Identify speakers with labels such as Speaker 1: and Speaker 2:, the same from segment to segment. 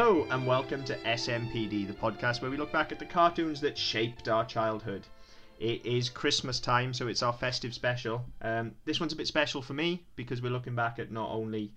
Speaker 1: Hello, and welcome to SMPD, the podcast where we look back at the cartoons that shaped our childhood. It is Christmas time, so it's our festive special. Um, this one's a bit special for me because we're looking back at not only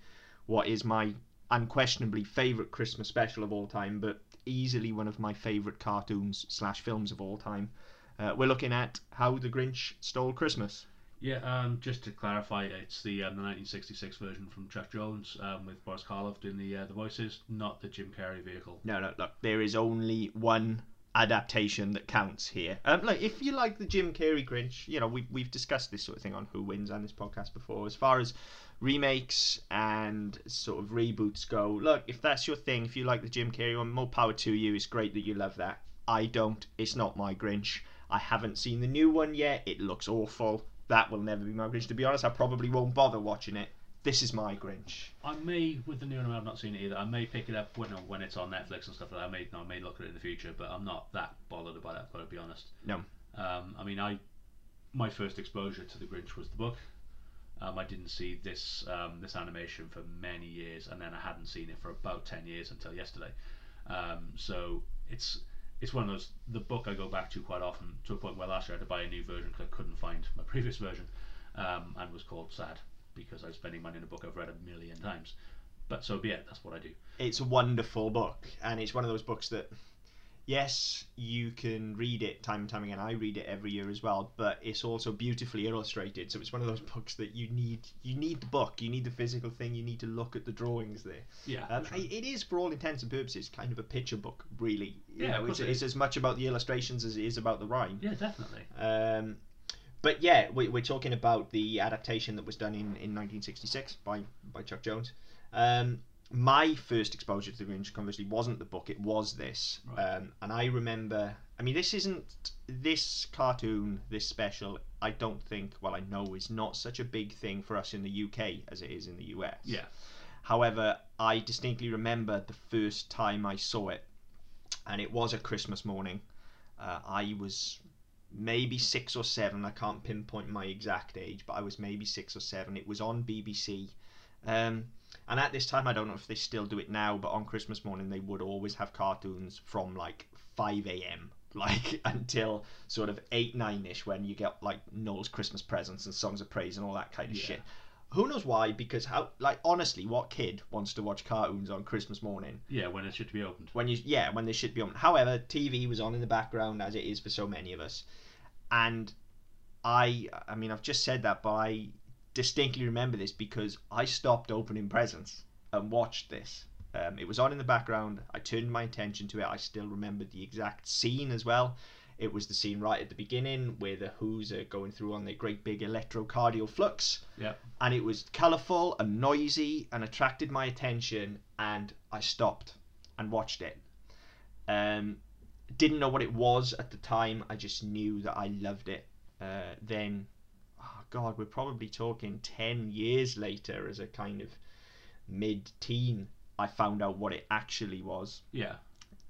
Speaker 1: what is my unquestionably favourite Christmas special of all time, but easily one of my favourite cartoons slash films of all time. Uh, we're looking at How the Grinch Stole Christmas.
Speaker 2: Yeah, um, just to clarify, it's the um, the 1966 version from Chuck Jones um, with Boris Karloff doing the uh, the voices, not the Jim Carrey vehicle.
Speaker 1: No, no, look, there is only one adaptation that counts here. Um, look, if you like the Jim Carrey Grinch, you know we we've discussed this sort of thing on Who Wins on this podcast before. As far as remakes and sort of reboots go, look, if that's your thing, if you like the Jim Carrey one, more power to you. It's great that you love that. I don't. It's not my Grinch. I haven't seen the new one yet. It looks awful. That will never be my Grinch. To be honest, I probably won't bother watching it. This is my Grinch.
Speaker 2: I may, with the new one, I've not seen it either. I may pick it up when when it's on Netflix and stuff like that. I may, I may look at it in the future, but I'm not that bothered about that. Got to be honest.
Speaker 1: No.
Speaker 2: Um, I mean, I my first exposure to the Grinch was the book. Um, I didn't see this um, this animation for many years, and then I hadn't seen it for about ten years until yesterday. Um, so it's it's one of those the book I go back to quite often to a point where last year I had to buy a new version because I couldn't find my previous version, um, and was called Sad because I was spending money on a book I've read a million times. But so be it. That's what I do.
Speaker 1: It's a wonderful book, and it's one of those books that, yes, you can read it time and time again. I read it every year as well, but it's also beautifully illustrated. So it's one of those books that you need. You need the book. You need the physical thing. You need to look at the drawings there.
Speaker 2: Yeah.
Speaker 1: Um,
Speaker 2: sure.
Speaker 1: it is, for all intents and purposes, kind of a picture book, really. You
Speaker 2: Yeah,
Speaker 1: know, it's,
Speaker 2: it
Speaker 1: it's as much about the illustrations as it is about the rhyme.
Speaker 2: yeah, definitely.
Speaker 1: Um, but yeah, we, we're talking about the adaptation that was done in, in 1966 by by Chuck Jones. Um, my first exposure to the Grinch, conversely, wasn't the book; it was this.
Speaker 2: Right.
Speaker 1: Um, and I remember. I mean, this isn't this cartoon, this special. I don't think. Well, I know is not such a big thing for us in the UK as it is in the US.
Speaker 2: Yeah.
Speaker 1: However, I distinctly remember the first time I saw it, and it was a Christmas morning. Uh, I was maybe six or seven. I can't pinpoint my exact age, but I was maybe six or seven. It was on BBC. Um, and at this time, I don't know if they still do it now, but on Christmas morning, they would always have cartoons from like 5 a.m. Like until sort of 8, 9 ish when you get like Noel's Christmas presents and songs of praise and all that kind of
Speaker 2: Yeah.
Speaker 1: shit. Who knows why? Because how, like, honestly, what kid wants to watch cartoons on Christmas morning?
Speaker 2: Yeah, when it should be opened.
Speaker 1: when you yeah when they should be on however tv was on in the background as it is for so many of us and i i mean i've just said that but i distinctly remember this because i stopped opening presents and watched this um, it was on in the background i turned my attention to it i still remember the exact scene as well it was the scene right at the beginning where the Whos are going through on their great big electrocardial flux
Speaker 2: Yeah.
Speaker 1: and it was colourful and noisy and attracted my attention and I stopped and watched it. Um, didn't know what it was at the time. I just knew that I loved it. Uh, then, God, we're probably talking ten years later, as a kind of mid-teen, I found out what it actually was.
Speaker 2: Yeah.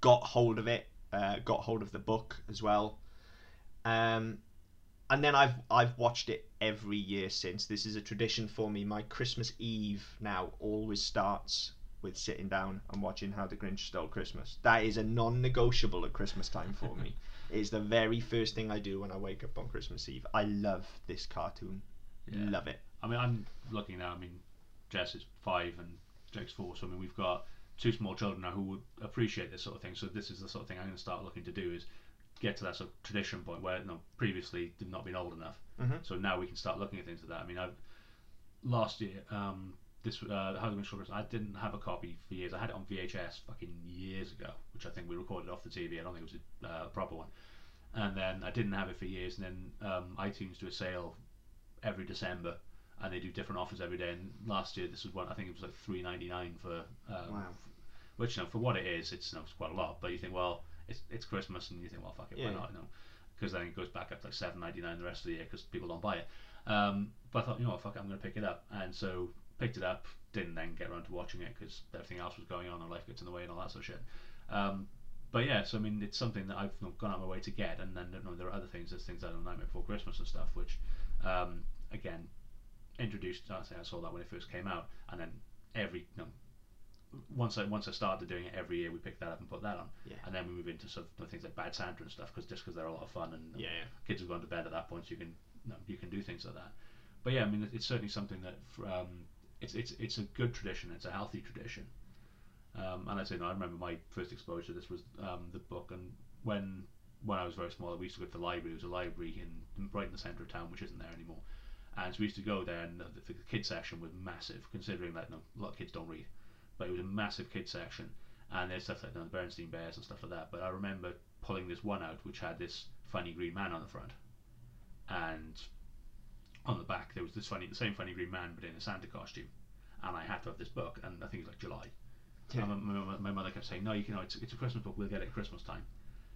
Speaker 1: Got hold of it. Uh, got hold of the book as well. Um, and then I've I've watched it every year since. This is a tradition for me. My Christmas Eve now always starts with sitting down and watching How the Grinch Stole Christmas. That is a non-negotiable at Christmas time for me. It is the very first thing I do when I wake up on Christmas Eve. I love this cartoon.
Speaker 2: Yeah.
Speaker 1: Love it.
Speaker 2: I mean, I'm looking now. I mean, Jess is five and Jake's four. So I mean, we've got two small children now who would appreciate this sort of thing. So this is the sort of thing I'm going to start looking to do is get to that sort of tradition point where you know, previously they've not been old enough.
Speaker 1: Mhm.
Speaker 2: So now we can start looking at things like that. I mean, I've last year um, this uh, How the Grinch Stole Christmas. I didn't have a copy for years. I had it on VHS fucking years ago, which I think we recorded off the TV. I don't think it was a uh, proper one. And then I didn't have it for years. And then um, iTunes do a sale every December, and they do different offers every day. And last year, this was one. I think it was like three ninety nine for. Um,
Speaker 1: Wow.
Speaker 2: Which you know, for what it is, it's you know, it's quite a lot. But you think, well, it's it's Christmas, and you think, well, fuck it,
Speaker 1: Yeah.
Speaker 2: why not? You know, because then it goes back up to like seven ninety nine the rest of the year because people don't buy it. Um, but I thought, you know what, fuck it, I'm going to pick it up, and so picked it up. Didn't then get around to watching it because everything else was going on, and life gets in the way, and all that sort of shit. Um, but yeah, so I mean, it's something that I've gone out of my way to get, and then you know, there are other things. There's things like Nightmare Before Christmas and stuff, which um, again introduced. I say I saw that when it first came out, and then every you know, once I once I started doing it every year, we picked that up and put that on,
Speaker 1: Yeah.
Speaker 2: and then we move into sort of things like Bad Santa and stuff, because just because they're a lot of fun and
Speaker 1: Yeah, yeah.
Speaker 2: kids have gone to bed at that point, so you can you, know, you can do things like that. But yeah, I mean, it's certainly something that um, it's it's it's a good tradition. It's a healthy tradition. Um, and I say, no, I remember my first exposure this was um, the book, and when when I was very small, we used to go to the library. There was a library in right in the centre of town, which isn't there anymore. And so we used to go there, and the, the, kids section was massive, considering that no, a lot of kids don't read, but it was a massive kids section, and there's stuff like you know, the Bernstein Bears and stuff like that. But I remember pulling this one out, which had this funny green man on the front, and on the back there was this funny, the same funny green man, but in a Santa costume, and I had to have this book, and I think it was like July.
Speaker 1: Yeah.
Speaker 2: My, my, my mother kept saying, "No, you can. It's, it's a Christmas book. We'll get it at Christmas time."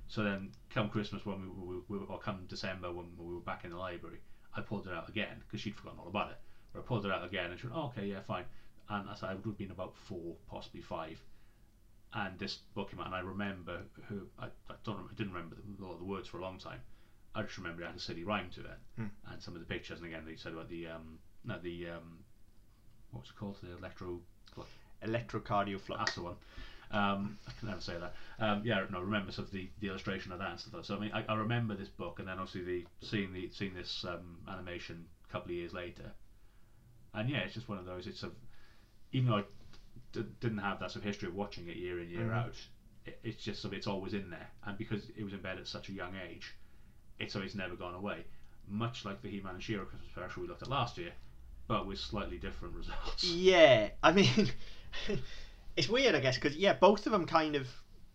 Speaker 2: So then, come Christmas when we, we, we or come December when we were back in the library, I pulled it out again because she'd forgotten all about it. But I pulled it out again and she went, oh, "Okay, yeah, fine." And I said I would have been about four, possibly five. And this book came out, and I remember who I, I don't remember, I didn't remember the, all the words for a long time. I just remember it had a silly rhyme to it,
Speaker 1: Hmm.
Speaker 2: and some of the pictures. And again, they said about the um, no, the um, what was it called? The electro
Speaker 1: Electrocardioflux.
Speaker 2: that's the one. Um, I can never say that. Um, yeah, no, remember sort of the, the illustration of that and stuff. So I mean, I, I remember this book, and then obviously the seeing the seeing this um, animation a couple of years later, and yeah, it's just one of those. It's a even though I d- didn't have that sort of history of watching it year in year
Speaker 1: Mhm.
Speaker 2: out, it, it's just sort of it's always in there, and because it was embedded at such a young age, it's always never gone away. Much like the He-Man and She-Ra Christmas special we looked at last year, but with slightly different results.
Speaker 1: Yeah, I mean, it's weird, I guess, because yeah, both of them kind of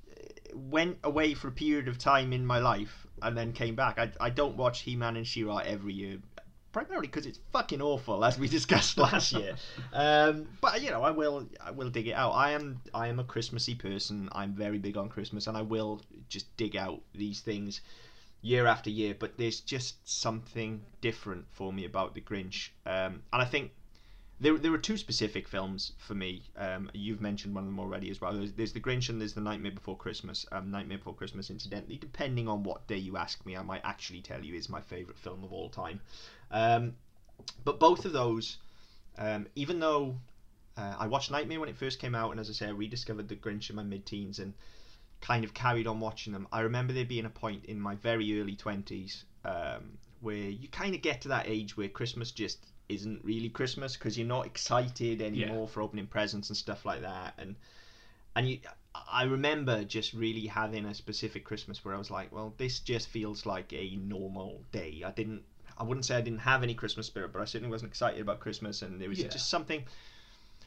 Speaker 1: uh, went away for a period of time in my life and then came back. I, I don't watch He Man and She Ra every year, primarily because it's fucking awful, as we discussed last year. Um, but you know, I will I will dig it out. I am I am a Christmassy person. I'm very big on Christmas, and I will just dig out these things year after year. But there's just something different for me about the Grinch, um, and I think there, there are two specific films for me. Um, you've mentioned one of them already as well. There's, there's The Grinch and there's The Nightmare Before Christmas. Um, Nightmare Before Christmas, incidentally, depending on what day you ask me, I might actually tell you is my favourite film of all time. Um, but both of those, um, even though uh, I watched Nightmare when it first came out, and as I say, I rediscovered The Grinch in my mid teens and kind of carried on watching them, I remember there being a point in my very early 20s um, where you kind of get to that age where Christmas just isn't really Christmas because you're not excited anymore for opening presents and stuff like that. And and you, I remember just really having a specific Christmas where I was like, well, this just feels like a normal day. I didn't, I wouldn't say I didn't have any Christmas spirit, but I certainly wasn't excited about Christmas, and there was
Speaker 2: Yeah.
Speaker 1: just something,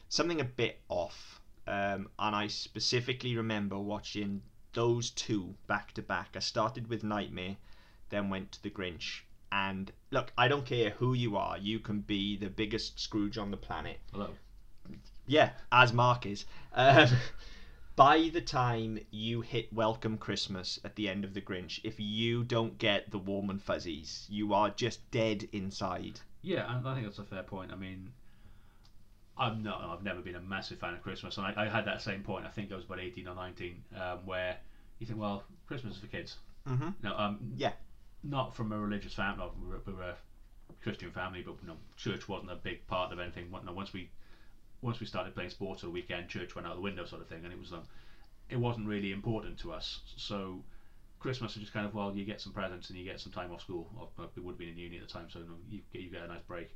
Speaker 1: something a bit off. Um, and I specifically remember watching those two back to back. I started with Nightmare, then went to The Grinch. And look, I don't care who you are, you can be the biggest Scrooge on the planet.
Speaker 2: Hello.
Speaker 1: Yeah, as Mark is. Um, by the time you hit Welcome Christmas at the end of The Grinch, if you don't get the warm and fuzzies, you are just dead inside.
Speaker 2: Yeah, and I think that's a fair point. I mean, I'm not. I've never been a massive fan of Christmas, and I, I had that same point. I think I was about 18 or 19, um, where you think, well, Christmas is for kids.
Speaker 1: Mm-hmm.
Speaker 2: No, um,
Speaker 1: Yeah.
Speaker 2: Not from a religious family. No, we were, we were a Christian family, but you know, church wasn't a big part of anything. Know, once we once we started playing sports on the weekend, church went out the window, sort of thing, and it was um, it wasn't really important to us. So Christmas was just kind of well, you get some presents and you get some time off school. Or, or it would have been in uni at the time, so you, know, you get you get a nice break.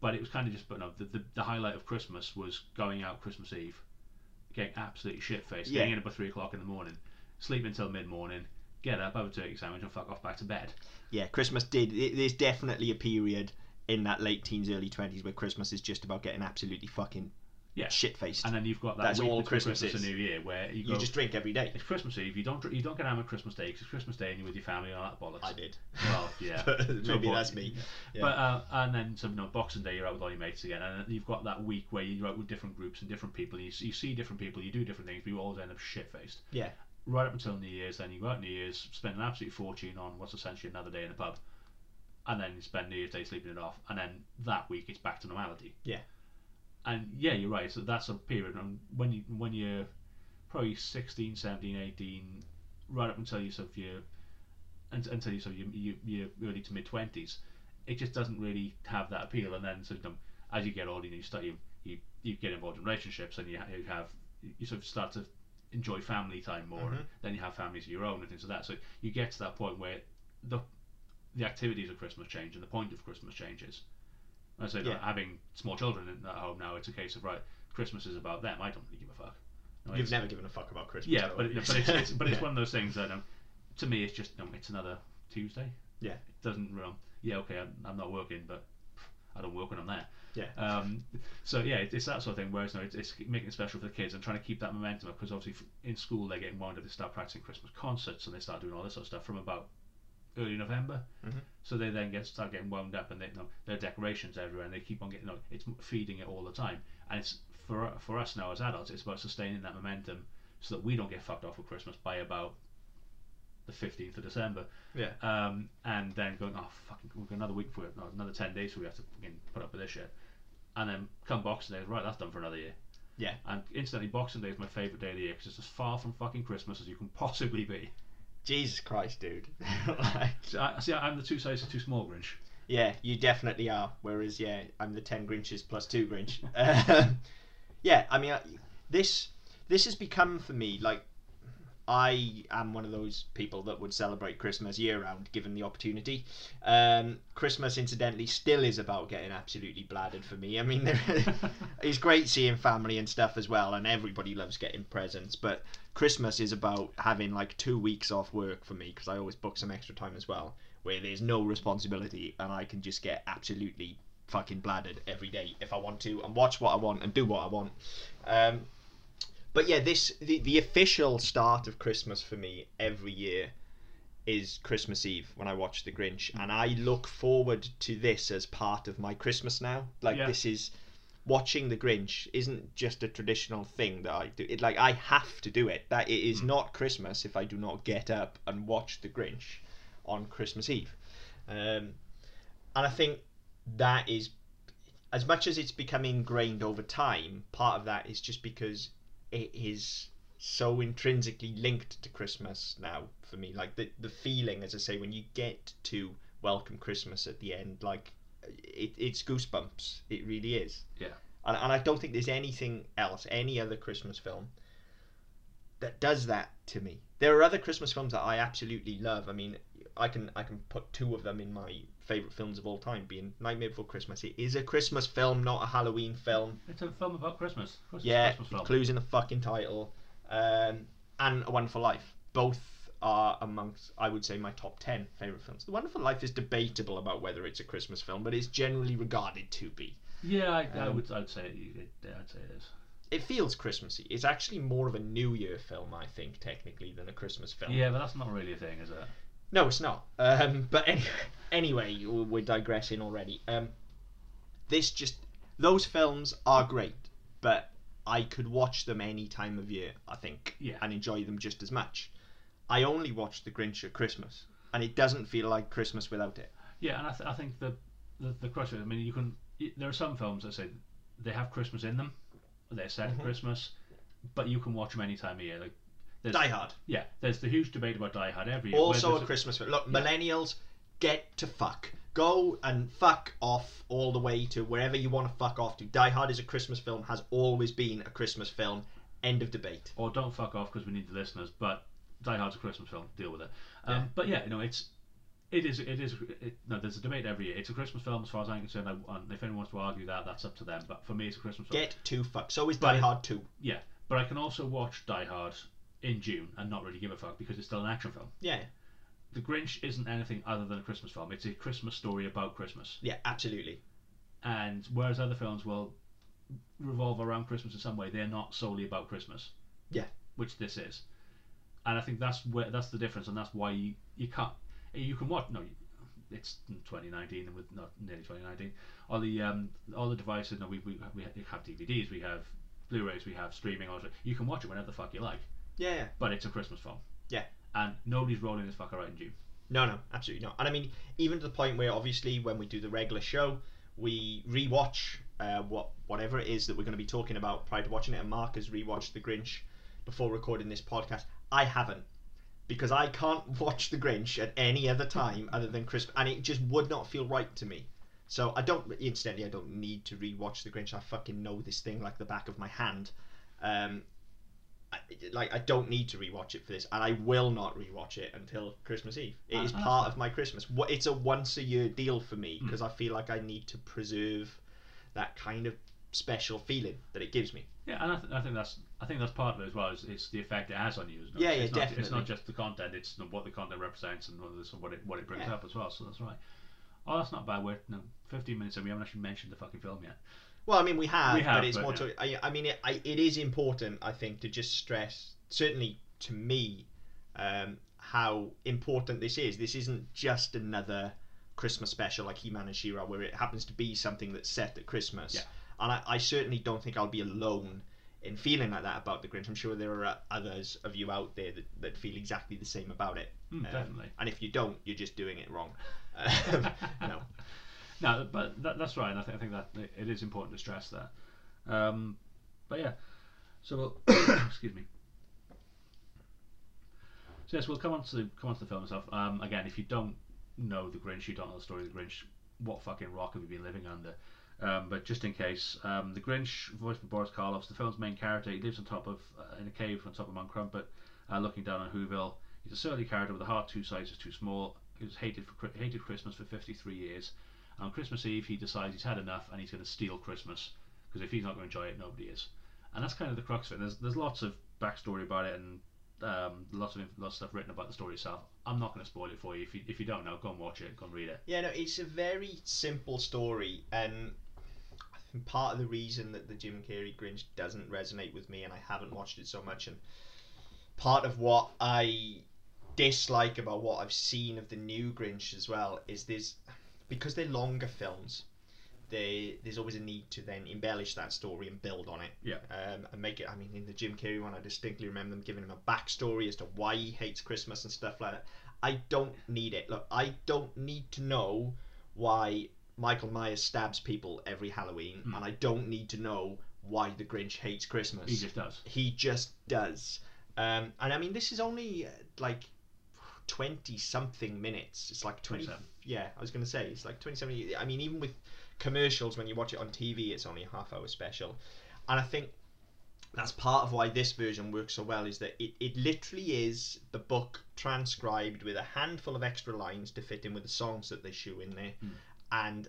Speaker 2: But it was kind of just, but no, the, the, the highlight of Christmas was going out Christmas Eve, getting absolutely shit faced,
Speaker 1: Yeah.
Speaker 2: getting in about three o'clock in the morning, sleep until mid morning, get up, have a turkey sandwich, and fuck off back to bed.
Speaker 1: Yeah, Christmas did. it- There's definitely a period in that late teens, early 20s where Christmas is just about getting absolutely fucking
Speaker 2: Yeah.
Speaker 1: shit faced.
Speaker 2: And then you've got that
Speaker 1: That's
Speaker 2: week
Speaker 1: all
Speaker 2: between
Speaker 1: Christmas
Speaker 2: Christmas
Speaker 1: is.
Speaker 2: and New Year where you,
Speaker 1: You just drink every day.
Speaker 2: it's Christmas Eve. You don't dr- you don't get hammered Christmas Day 'cause it's Christmas Day and you're with your family and all that bollocks.
Speaker 1: I did.
Speaker 2: Well, yeah.
Speaker 1: But
Speaker 2: To a
Speaker 1: Maybe
Speaker 2: point.
Speaker 1: that's me. Yeah.
Speaker 2: But uh, and then so you know Boxing Day you're out with all your mates again, and then you've got that week where you're out with different groups and different people. And you, see- you see different people, you do different things, but you always end up shit faced.
Speaker 1: Yeah.
Speaker 2: Right up until New Year's, then you go out New Year's, spend an absolute fortune on what's essentially another day in a pub, and then you spend New Year's Day sleeping it off, and then that week it's back to normality.
Speaker 1: Yeah.
Speaker 2: And yeah, you're right. So that's a period, and when you when you're probably 16, 17, 18, right up until you sort of your until you sort of you, you, you're early to mid twenties, it just doesn't really have that appeal. And then sort of, as you get older, you start you you, you get involved in relationships, and you, you have you sort of start to enjoy family time more,
Speaker 1: Mhm.
Speaker 2: and then you have families of your own and things like that. So you get to that point where the the activities of Christmas change and the point of Christmas changes. I say
Speaker 1: Yeah.
Speaker 2: having small children in- at home now, it's a case of right, Christmas is about them. I don't really give a fuck. No,
Speaker 1: You've never given a fuck about Christmas.
Speaker 2: yeah, but, it, but it's, it's but it's
Speaker 1: Yeah.
Speaker 2: one of those things that um, to me it's just um, it's another Tuesday.
Speaker 1: Yeah.
Speaker 2: It doesn't um, yeah okay I'm, I'm not working but I don't work when I'm there.
Speaker 1: Yeah.
Speaker 2: Um, so yeah, it, it's that sort of thing. Whereas no, it's, it's making it special for the kids and trying to keep that momentum up because obviously in school they're getting wound up. They start practicing Christmas concerts and they start doing all this sort of stuff from about early November.
Speaker 1: Mhm.
Speaker 2: So they then get start getting wound up and they you know there are decorations everywhere and they keep on getting you know, it's feeding it all the time. And it's for for us now as adults, it's about sustaining that momentum so that we don't get fucked off with Christmas by about the 15th of December.
Speaker 1: Yeah.
Speaker 2: Um, and then going, oh, fucking, we've got another week for it, no, another 10 days so we have to fucking put up with this shit. And then come Boxing Day, right, that's done for another year.
Speaker 1: Yeah.
Speaker 2: And instantly, Boxing Day is my favourite day of the year because it's as far from fucking Christmas as you can possibly be.
Speaker 1: Jesus Christ, dude. Like,
Speaker 2: So I, see, I'm the two sides of two small Grinch.
Speaker 1: yeah, you definitely are. Whereas, yeah, I'm the ten Grinches plus two Grinch. Um, yeah, I mean, I, this this has become for me like I am one of those people that would celebrate Christmas year round, given the opportunity. Um, Christmas, incidentally, still is about getting absolutely bladdered for me. I mean, it's great seeing family and stuff as well, and everybody loves getting presents. But Christmas is about having like two weeks off work for me because I always book some extra time as well, where there's no responsibility and I can just get absolutely fucking bladdered every day if I want to and watch what I want and do what I want. Um, but yeah, this the, the official start of Christmas for me every year is Christmas Eve when I watch The Grinch, and I look forward to this as part of my Christmas now. Like
Speaker 2: Yeah.
Speaker 1: this is watching The Grinch isn't just a traditional thing that I do. It like I have to do it. That it is not Christmas if I do not get up and watch The Grinch on Christmas Eve. Um, and I think that is as much as it's become ingrained over time. Part of that is just because it is so intrinsically linked to Christmas now for me. Like the the feeling, as I say, when you get to welcome Christmas at the end, like it, it's goosebumps. It really is.
Speaker 2: Yeah.
Speaker 1: And, and I don't think there's anything else, any other Christmas film that does that to me. There are other Christmas films that I absolutely love. I mean, I can I can put two of them in my favorite films of all time, being Nightmare Before Christmas. It is a Christmas film, not a Halloween film.
Speaker 2: It's a film about Christmas. Of course it's a
Speaker 1: Yeah,
Speaker 2: Christmas film.
Speaker 1: clues in the fucking title, um, and A Wonderful Life. Both are amongst, I would say, my top ten favorite films. The Wonderful Life is debatable about whether it's a Christmas film, but it's generally regarded to be.
Speaker 2: Yeah, I, I
Speaker 1: Um,
Speaker 2: would. I'd say it, it, I'd say it is.
Speaker 1: It feels Christmassy. It's actually more of a New Year film, I think, technically, than a Christmas film.
Speaker 2: Yeah, but that's not really a thing, is it?
Speaker 1: No, it's not. Um, but anyway, anyway, we're digressing already. Um, this just those films are great, but I could watch them any time of year. I think,
Speaker 2: Yeah.
Speaker 1: and enjoy them just as much. I only watch The Grinch at Christmas, and it doesn't feel like Christmas without it.
Speaker 2: Yeah, and I, th- I think the the, the crux. I mean, you can. There are some films that say they have Christmas in them. They're set
Speaker 1: Mhm.
Speaker 2: at Christmas, but you can watch them any time of year. Like, there's,
Speaker 1: Die Hard,
Speaker 2: Yeah, there's the huge debate about Die Hard every year.
Speaker 1: also a Christmas film. Look, millennials, get to fuck. Go and fuck off all the way to wherever you want to fuck off to. Die Hard is a Christmas film. Has always been a Christmas film. End of debate.
Speaker 2: or don't fuck off because we need the listeners. But Die Hard's a Christmas film. Deal with it. Um,
Speaker 1: Yeah.
Speaker 2: But yeah, you know, it's it is it is it, no. There's a debate every year. It's a Christmas film as far as I'm concerned. I, and if anyone wants to argue that, that's up to them. But for me, it's a Christmas film.
Speaker 1: Get to fuck. So is Die Hard 2.
Speaker 2: Yeah, but I can also watch Die Hard in June and not really give a fuck because it's still an action film.
Speaker 1: Yeah,
Speaker 2: The Grinch isn't anything other than a Christmas film. It's a Christmas story about Christmas.
Speaker 1: yeah, absolutely.
Speaker 2: And whereas other films will revolve around Christmas in some way, they're not solely about Christmas.
Speaker 1: Yeah.
Speaker 2: Which this is. And I think that's where that's the difference, and that's why you, you can't you can watch no, it's 2019 and with not nearly 2019. All the um all the devices, no, we we we have DVDs, we have Blu-rays, we have streaming. Also, you can watch it whenever the fuck you like,
Speaker 1: Yeah, yeah.
Speaker 2: but it's a Christmas film.
Speaker 1: Yeah.
Speaker 2: And nobody's rolling this fucker out in June.
Speaker 1: No, no, absolutely not. And I mean, even to the point where obviously when we do the regular show, we rewatch uh, what whatever it is that we're going to be talking about prior to watching it. And Mark has rewatched The Grinch before recording this podcast. I haven't because I can't watch The Grinch at any other time other than Christmas, and it just would not feel right to me. So I don't. Incidentally, I don't need to rewatch The Grinch. I fucking know this thing like the back of my hand. Um, I, like I don't need to rewatch it for this, and I will not rewatch it until Christmas Eve. It is
Speaker 2: Ah,
Speaker 1: part of my Christmas. What it's a once a year deal for me
Speaker 2: Hmm.
Speaker 1: because I feel like I need to preserve that kind of special feeling that it gives me.
Speaker 2: Yeah, and I, th- I think that's I think that's part of it as well. Is it's the effect it has on you. It's not,
Speaker 1: Yeah, yeah,
Speaker 2: it's not, It's not just the content; it's the- what the content represents and what, what it what it brings
Speaker 1: Yeah.
Speaker 2: up as well. So that's right. Oh, that's not bad. We're no, 15 minutes and we haven't actually mentioned the fucking film yet.
Speaker 1: Well, I mean, we have,
Speaker 2: We have,
Speaker 1: but it's
Speaker 2: but
Speaker 1: more
Speaker 2: yeah.
Speaker 1: to. I, I mean, it, I, it is important, I think, to just stress, certainly to me, um, how important this is. This isn't just another Christmas special like He-Man and She-Ra, where it happens to be something that's set at Christmas.
Speaker 2: Yeah.
Speaker 1: And I, I certainly don't think I'll be alone in feeling like that about the Grinch. I'm sure there are others of you out there that, that feel exactly the same about it.
Speaker 2: Mm,
Speaker 1: Um,
Speaker 2: definitely.
Speaker 1: And if you don't, you're just doing it wrong. Um, no.
Speaker 2: No, but that, that's right. and I think I think that it- is important to stress that. Um, but yeah, so we'll excuse me. So yes, we'll come on to come on to the film itself. Um, again, if you don't know the Grinch, you don't know the story of the Grinch. What fucking rock have you been living under? Um, but just in case, um, the Grinch, voiced by Boris Karloff, the film's main character. He lives on top of uh, in a cave on top of Mount Crumpet, uh, looking down on Whoville. He's a surly character with a heart two sizes too small. He was hated for hated Christmas for 53 years. On Christmas Eve, he decides he's had enough and he's going to steal Christmas because if he's not going to enjoy it, nobody is. And that's kind of the crux of it. There's there's lots of backstory about it and um, lots of lots of stuff written about the story itself. I'm not going to spoil it for you. If you if you don't know, go and watch it. Go and read it.
Speaker 1: Yeah, no, it's a very simple story, and part of the reason that the Jim Carrey Grinch doesn't resonate with me, and I haven't watched it so much, and part of what I dislike about what I've seen of the new Grinch as well is there's because they're longer films. They, there's always a need to then embellish that story and build on it.
Speaker 2: Yeah.
Speaker 1: Um, and make it. I mean, in the Jim Carrey one, I distinctly remember them giving him a backstory as to why he hates Christmas and stuff like that. I don't need it. Look, I don't need to know why Michael Myers stabs people every Halloween,
Speaker 2: Hmm.
Speaker 1: and I don't need to know why the Grinch hates Christmas.
Speaker 2: He just does.
Speaker 1: He just does. Um, and I mean, this is only uh, like twenty something minutes. It's like twenty.
Speaker 2: 27.
Speaker 1: Yeah, I was gonna say it's like twenty seven. I mean, even with commercials, when you watch it on TV, it's only a half hour special, and I think that's part of why this version works so well is that it, it literally is the book transcribed with a handful of extra lines to fit in with the songs that they shoe in there
Speaker 2: Mm.
Speaker 1: and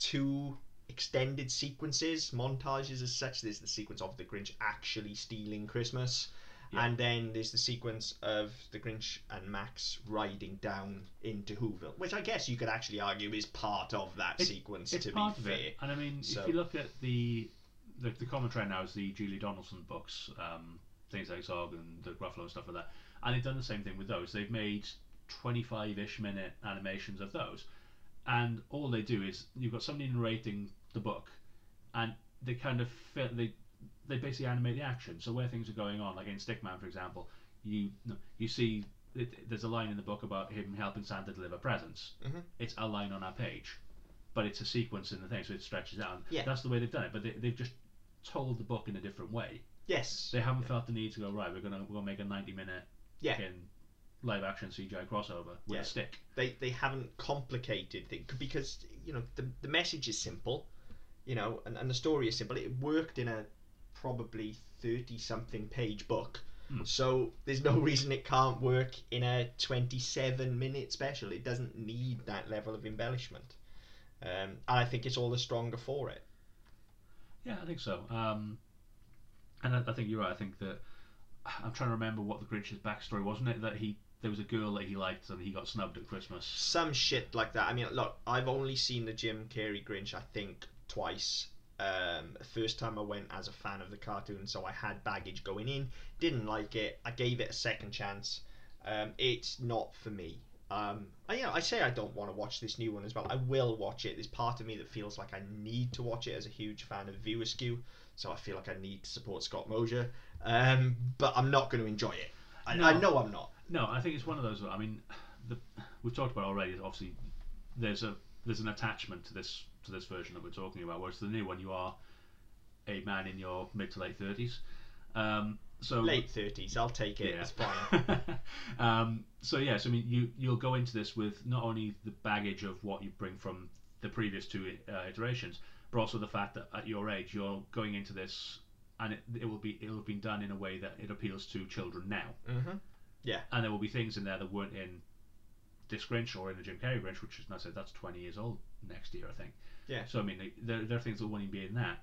Speaker 1: two extended sequences montages as such there's the sequence of the grinch actually stealing christmas
Speaker 2: Yeah.
Speaker 1: and then there's the sequence of the grinch and max riding down into whoville which i guess you could actually argue is part of that
Speaker 2: It's-
Speaker 1: sequence
Speaker 2: It's
Speaker 1: to
Speaker 2: part
Speaker 1: be
Speaker 2: of
Speaker 1: fair
Speaker 2: it. And I mean,
Speaker 1: So-
Speaker 2: if you look at the the, the common trend now is the Julia Donaldson books, um, things like Zog and the Gruffalo and stuff like that. And they've done the same thing with those. They've made 25-ish minute animations of those, and all they do is you've got somebody narrating the book, and they kind of fit, they they basically animate the action. So where things are going on, like in Stickman, for example, you you see it, there's a line in the book about him helping Santa deliver presents.
Speaker 1: Mhm.
Speaker 2: It's a line on our page, but it's a sequence in the thing, so it stretches out.
Speaker 1: Yeah.
Speaker 2: That's the way they've done it, but they, they've just told the book in a different way.
Speaker 1: yes
Speaker 2: They haven't
Speaker 1: Yeah.
Speaker 2: felt the need to go right. We're gonna we're gonna make a 90 minute
Speaker 1: Yeah.
Speaker 2: live action CGI crossover with
Speaker 1: Yeah.
Speaker 2: a stick.
Speaker 1: they they haven't complicated things because you know the the message is simple, you know, and, and the story is simple. It worked in a probably thirty something page book,
Speaker 2: Hmm.
Speaker 1: so there's no reason it can't work in a twenty seven minute special. It doesn't need that level of embellishment, um, and I think it's all the stronger for it.
Speaker 2: Yeah, I think so. Um, and I, I think you're right. I think that I'm trying to remember what the Grinch's backstory wasn't it that he there was a girl that he liked and he got snubbed at Christmas.
Speaker 1: Some shit like that. I mean, look, I've only seen the Jim Carrey Grinch, I think, twice. Um, first time I went as a fan of the cartoon, so I had baggage going in. Didn't like it. I gave it a second chance. Um, it's not for me. Um, I, you know, I say I don't want to watch this new one as well. I will watch it. There's part of me that feels like I need to watch it as a huge fan of View Askew, so I feel like I need to support Scott Mosier. Um, but I'm not going to enjoy it. I, I know I'm not.
Speaker 2: No, I think it's one of those. I mean, the, we've talked about already. Obviously, there's a there's an attachment to this to this version that we're talking about. Whereas the new one, you are a man in your mid to late thirties. Um, so
Speaker 1: Late 30s, I'll take it.
Speaker 2: Yeah.
Speaker 1: It's fine.
Speaker 2: um, so yes, I mean you you'll go into this with not only the baggage of what you bring from the previous two uh, iterations, but also the fact that at your age you're going into this and it, it will be it'll have been done in a way that it appeals to children now.
Speaker 1: Mm-hmm.
Speaker 2: And there will be things in there that weren't in this Grinch or in the Jim Carrey Grinch, which is, I said, that's 20 years old next year, I think.
Speaker 1: Yeah.
Speaker 2: So I mean, there, there are things that won't be in that,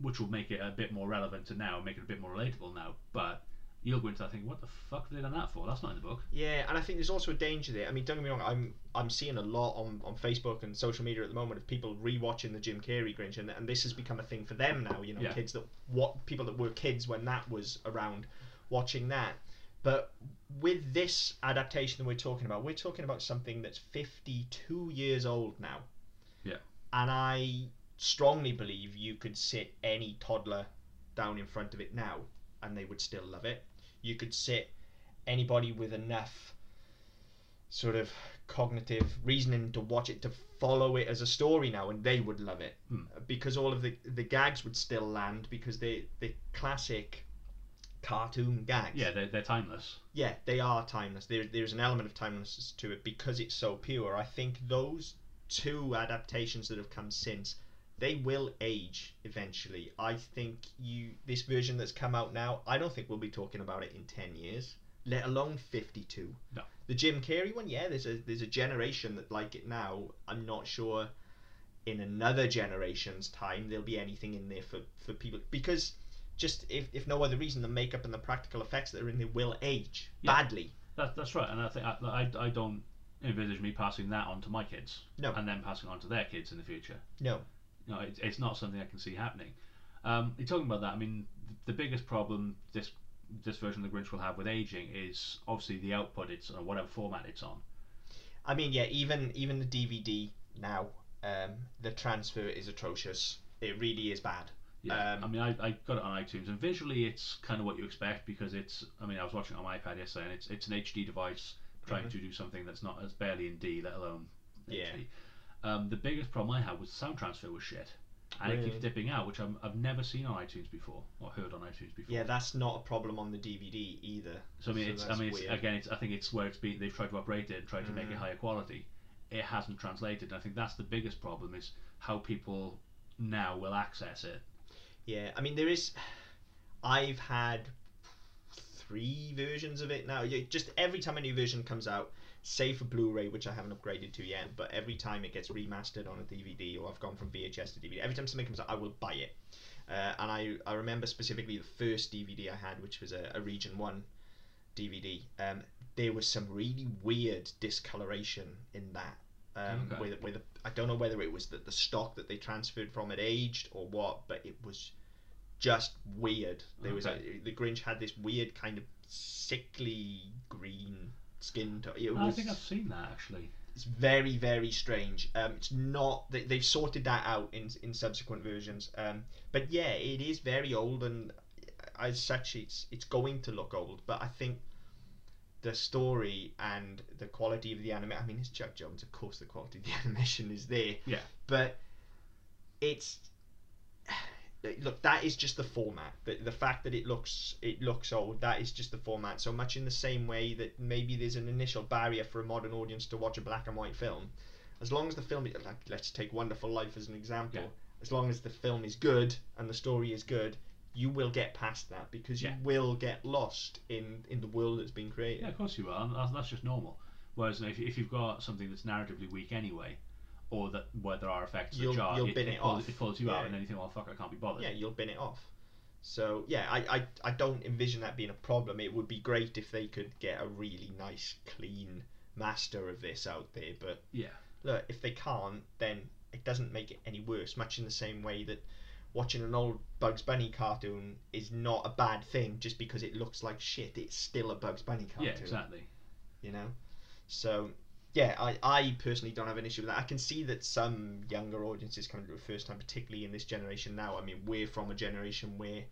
Speaker 2: which will make it a bit more relevant to now, make it a bit more relatable now. But you'll go into that thinking, what the fuck have they done that for? That's not in the book.
Speaker 1: Yeah, and I think there's also a danger there. I mean, don't get me wrong. I'm I'm seeing a lot on, on Facebook and social media at the moment of people rewatching the Jim Carrey Grinch, and, and this has become a thing for them now. You know,
Speaker 2: Yeah.
Speaker 1: kids that what people that were kids when that was around, watching that. But with this adaptation that we're talking about, we're talking about something that's 52 years old now.
Speaker 2: Yeah.
Speaker 1: And I strongly believe you could sit any toddler down in front of it now, and they would still love it. You could sit anybody with enough sort of cognitive reasoning to watch it to follow it as a story now and they would love it
Speaker 2: Hmm.
Speaker 1: because all of the the gags would still land because they the classic cartoon gags.
Speaker 2: Yeah, they're, they're timeless.
Speaker 1: yeah they are timeless. There, there's an element of timelessness to it because it's so pure. I think those two adaptations that have come since they will age eventually. I think you this version that's come out now i don't think we'll be talking about it in 10 years let alone 52
Speaker 2: No.
Speaker 1: the jim carrey one yeah there's a there's a generation that like it now. I'm not sure in another generation's time there'll be anything in there for for people because just if, if no other reason the makeup and the practical effects that are in there will age
Speaker 2: Yeah.
Speaker 1: badly
Speaker 2: That, that's right, and I think I, I, I don't envisage me passing that on to my kids,
Speaker 1: No.
Speaker 2: and then passing on to their kids in the future.
Speaker 1: no
Speaker 2: No, it, it's not something I can see happening. Um, you're talking about that. I mean, the biggest problem this this version of the Grinch will have with aging is obviously the output it's on, whatever format it's on.
Speaker 1: I mean, yeah, even even the DVD now, um, the transfer is atrocious. It really is bad.
Speaker 2: Yeah,
Speaker 1: Um,
Speaker 2: I mean, I, I got it on iTunes, and visually it's kind of what you expect because it's. I mean, I was watching it on my iPad yesterday, and it's it's an HD device trying
Speaker 1: Mhm.
Speaker 2: to do something that's not as barely in D, let alone
Speaker 1: Yeah.
Speaker 2: HD. Um, the biggest problem I had was sound transfer was shit, and it keeps dipping out, which I'm, I've never seen on iTunes before or heard on iTunes before.
Speaker 1: Yeah, that's not a problem on the DVD either.
Speaker 2: So I mean, it's I mean, it's, again, it's I think it's where it's been. They've tried to upgrade it and tried to make it
Speaker 1: Mhm.
Speaker 2: higher quality. It hasn't translated. And I think that's the biggest problem is how people now will access it.
Speaker 1: Yeah, I mean there is. I've had three versions of it now. Just every time a new version comes out, save for Blu-ray, which I haven't upgraded to yet, but every time it gets remastered on a DVD or I've gone from VHS to DVD, every time something comes out, I will buy it. Uh, and I, I remember specifically the first DVD I had, which was a, a Region One DVD. Um, there was some really weird discoloration in that. Um,
Speaker 2: Okay.
Speaker 1: with, with I don't know whether it was that the stock that they transferred from it aged or what, but it was just weird. There was a, the Grinch had this weird kind of sickly green skin tone. It
Speaker 2: I
Speaker 1: was
Speaker 2: think I've seen that actually.
Speaker 1: it's very very strange. Um, it's not they, they've sorted that out in in subsequent versions. Um, but yeah, it is very old and as such it's it's going to look old. But I think the story and the quality of the anime. I mean, it's Chuck Jones. Of course, the quality of the animation is there.
Speaker 2: Yeah.
Speaker 1: But it's look that is just the format the, the fact that it looks it looks old that is just the format so much in the same way that maybe there's an initial barrier for a modern audience to watch a black and white film as long as the film like let's take wonderful life as an example
Speaker 2: Yeah.
Speaker 1: as long as the film is good and the story is good you will get past that because you
Speaker 2: Yeah.
Speaker 1: will get lost in in the world that's been created
Speaker 2: Yeah, of course you will. And that's, that's just normal. Whereas if, if you've got something that's narratively weak anyway, or that where there are effects
Speaker 1: You'll-
Speaker 2: that jar,
Speaker 1: you'll
Speaker 2: it,
Speaker 1: bin
Speaker 2: it,
Speaker 1: it
Speaker 2: pulls,
Speaker 1: off.
Speaker 2: it pulls you out, and then you think, well, oh, fuck, I can't be bothered.
Speaker 1: yeah, you'll bin it off. So yeah, I, I I don't envision that being a problem. It would be great if they could get a really nice, clean master of this out there. But
Speaker 2: Yeah.
Speaker 1: look, if they can't, then it doesn't make it any worse. Much in the same way that watching an old Bugs Bunny cartoon is not a bad thing just because it looks like shit. It's still a Bugs Bunny cartoon.
Speaker 2: Yeah, exactly.
Speaker 1: You know, so. Yeah, I, I personally don't have an issue with that. I can see that some younger audiences coming to it first time, particularly in this generation now. I mean, we're from a generation where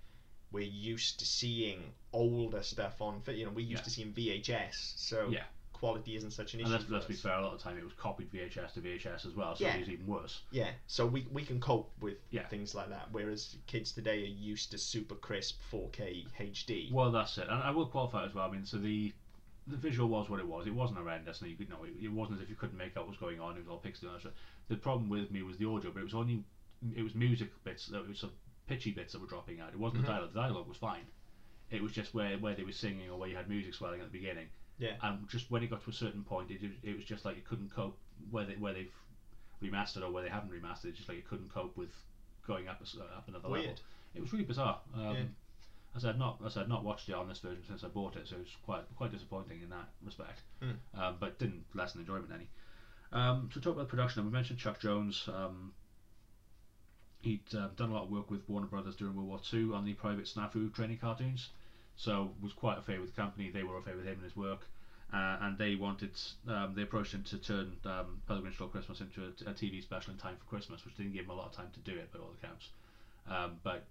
Speaker 1: we're used to seeing older stuff on. You know, we're used
Speaker 2: Yeah.
Speaker 1: to seeing VHS, so
Speaker 2: Yeah.
Speaker 1: Quality isn't such an issue.
Speaker 2: And let's, let's be fair, a lot of the time it was copied VHS to VHS as well, so
Speaker 1: Yeah.
Speaker 2: it was even worse.
Speaker 1: Yeah, so we, we can cope with
Speaker 2: Yeah.
Speaker 1: things like that, whereas kids today are used to super crisp 4K HD.
Speaker 2: Well, that's it. And I will qualify as well. I mean, so the the visual was what it was. It wasn't horrendous, and you could know it, it wasn't as if you couldn't make out what was going on. It was all pixelated. and sort. The problem with me was the audio, but it was only it was music bits that was sort of pitchy bits that were dropping out. It wasn't
Speaker 1: Mhm.
Speaker 2: the dialogue. The dialogue was fine. It was just where where they were singing or where you had music swelling at the beginning.
Speaker 1: Yeah.
Speaker 2: And just when it got to a certain point, it it was just like it couldn't cope where they where they've remastered or where they haven't remastered. It's just like it couldn't cope with going up a s up another level.
Speaker 1: Weird.
Speaker 2: It was really bizarre. Um,
Speaker 1: Yeah.
Speaker 2: As I'd not, as I'd not watched it on this version since I bought it, so it was quite quite disappointing in that respect.
Speaker 1: Mm.
Speaker 2: Um, but didn't lessen enjoyment any. Um, to talk about the production, we mentioned Chuck Jones. Um, he'd uh, done a lot of work with Warner Brothers during World War II on the Private Snafu training cartoons, so was quite a with the company. They were a with him and his work, uh, and they wanted, um, they approached him to turn um, Grinch Stole Christmas into a, a TV special in time for Christmas, which didn't give him a lot of time to do it, by all accounts. Um, but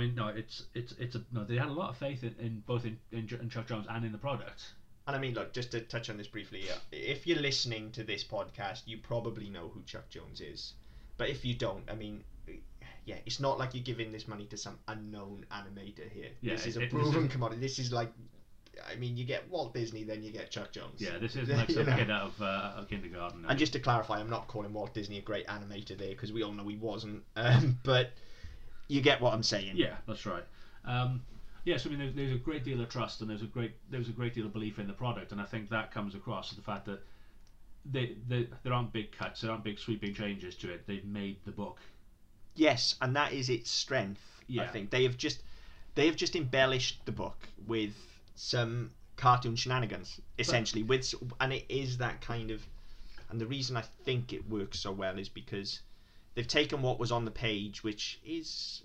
Speaker 2: I mean, no, it's it's it's a no. They had a lot of faith in, in both in, in, in Chuck Jones and in the product.
Speaker 1: And I mean, look, just to touch on this briefly, uh, if you're listening to this podcast, you probably know who Chuck Jones is. But if you don't, I mean, yeah, it's not like you're giving this money to some unknown animator here.
Speaker 2: Yeah,
Speaker 1: this is a
Speaker 2: it-
Speaker 1: proven
Speaker 2: is-
Speaker 1: commodity. This is like, I mean, you get Walt Disney, then you get Chuck Jones.
Speaker 2: Yeah, this isn't like
Speaker 1: You
Speaker 2: some kid out of, uh, of kindergarten.
Speaker 1: And just to clarify, I'm not calling Walt Disney a great animator there because we all know he wasn't. Um, but you get what I'm saying.
Speaker 2: Yeah, that's right. Um, yes, I mean there's, there's a great deal of trust and there's a great there's a great deal of belief in the product, and I think that comes across the fact that they, they there aren't big cuts, there aren't big sweeping changes to it. They've made the book.
Speaker 1: Yes, and that is its strength.
Speaker 2: Yeah.
Speaker 1: I think they have just they have just embellished the book with some cartoon shenanigans, essentially. with and it is that kind of, and the reason I think it works so well is because they've taken what was on the page, which is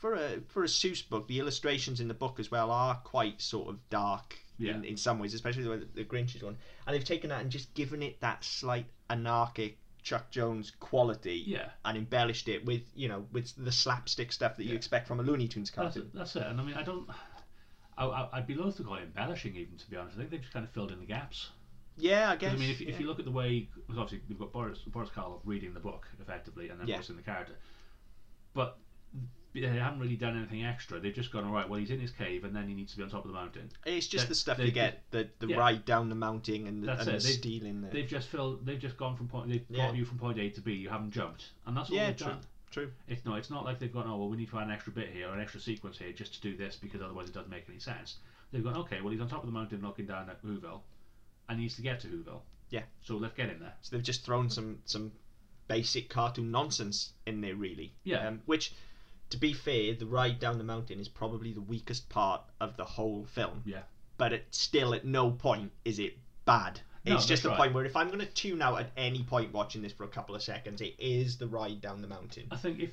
Speaker 1: for a for a Seuss book. The illustrations in the book as well are quite sort of dark
Speaker 2: Yeah.
Speaker 1: in, in some ways, especially the way the Grinch is one. And they've taken that and just given it that slight anarchic Chuck Jones quality
Speaker 2: Yeah,
Speaker 1: and embellished it with you know with the slapstick stuff that you expect from a Looney Tunes cartoon.
Speaker 2: it, that's it. And I mean I don't. I, I, I'd be loath to call it embellishing, even to be honest. I think they've just kind of filled in the gaps.
Speaker 1: Yeah, I guess.
Speaker 2: I mean, if, if you look at the way, because obviously we've got Boris Boris Karloff reading the book effectively, and then
Speaker 1: Yeah.
Speaker 2: voicing the character, but they haven't really done anything extra. They've just gone, all right, well, he's in his cave, and then he needs to be on top of the mountain.
Speaker 1: it's just the stuff
Speaker 2: they-
Speaker 1: you get the the
Speaker 2: yeah.
Speaker 1: ride down the mountain and the, and the
Speaker 2: they-
Speaker 1: stealing the
Speaker 2: They've just filled. They've just gone from point. They've
Speaker 1: Yeah.
Speaker 2: got you from point A to B. You haven't jumped, and that's all
Speaker 1: Yeah,
Speaker 2: they've
Speaker 1: true.
Speaker 2: done.
Speaker 1: true.
Speaker 2: It's no. It's not like they've gone. Oh well, we need to add an extra bit here or an extra sequence here just to do this because otherwise it doesn't make any sense. They've gone. Okay, well he's on top of the mountain looking down at Whoville, and he needs to get to Whoville.
Speaker 1: Yeah.
Speaker 2: So let's get him there.
Speaker 1: So they've just thrown some some basic cartoon nonsense in there, really.
Speaker 2: Yeah.
Speaker 1: Um, which, to be fair, the ride down the mountain is probably the weakest part of the whole film.
Speaker 2: Yeah.
Speaker 1: But it still, at no point is it bad.
Speaker 2: No,
Speaker 1: it's just a
Speaker 2: right.
Speaker 1: point where if I'm going to tune out at any point watching this for a couple of seconds, it is the ride down the mountain.
Speaker 2: I think if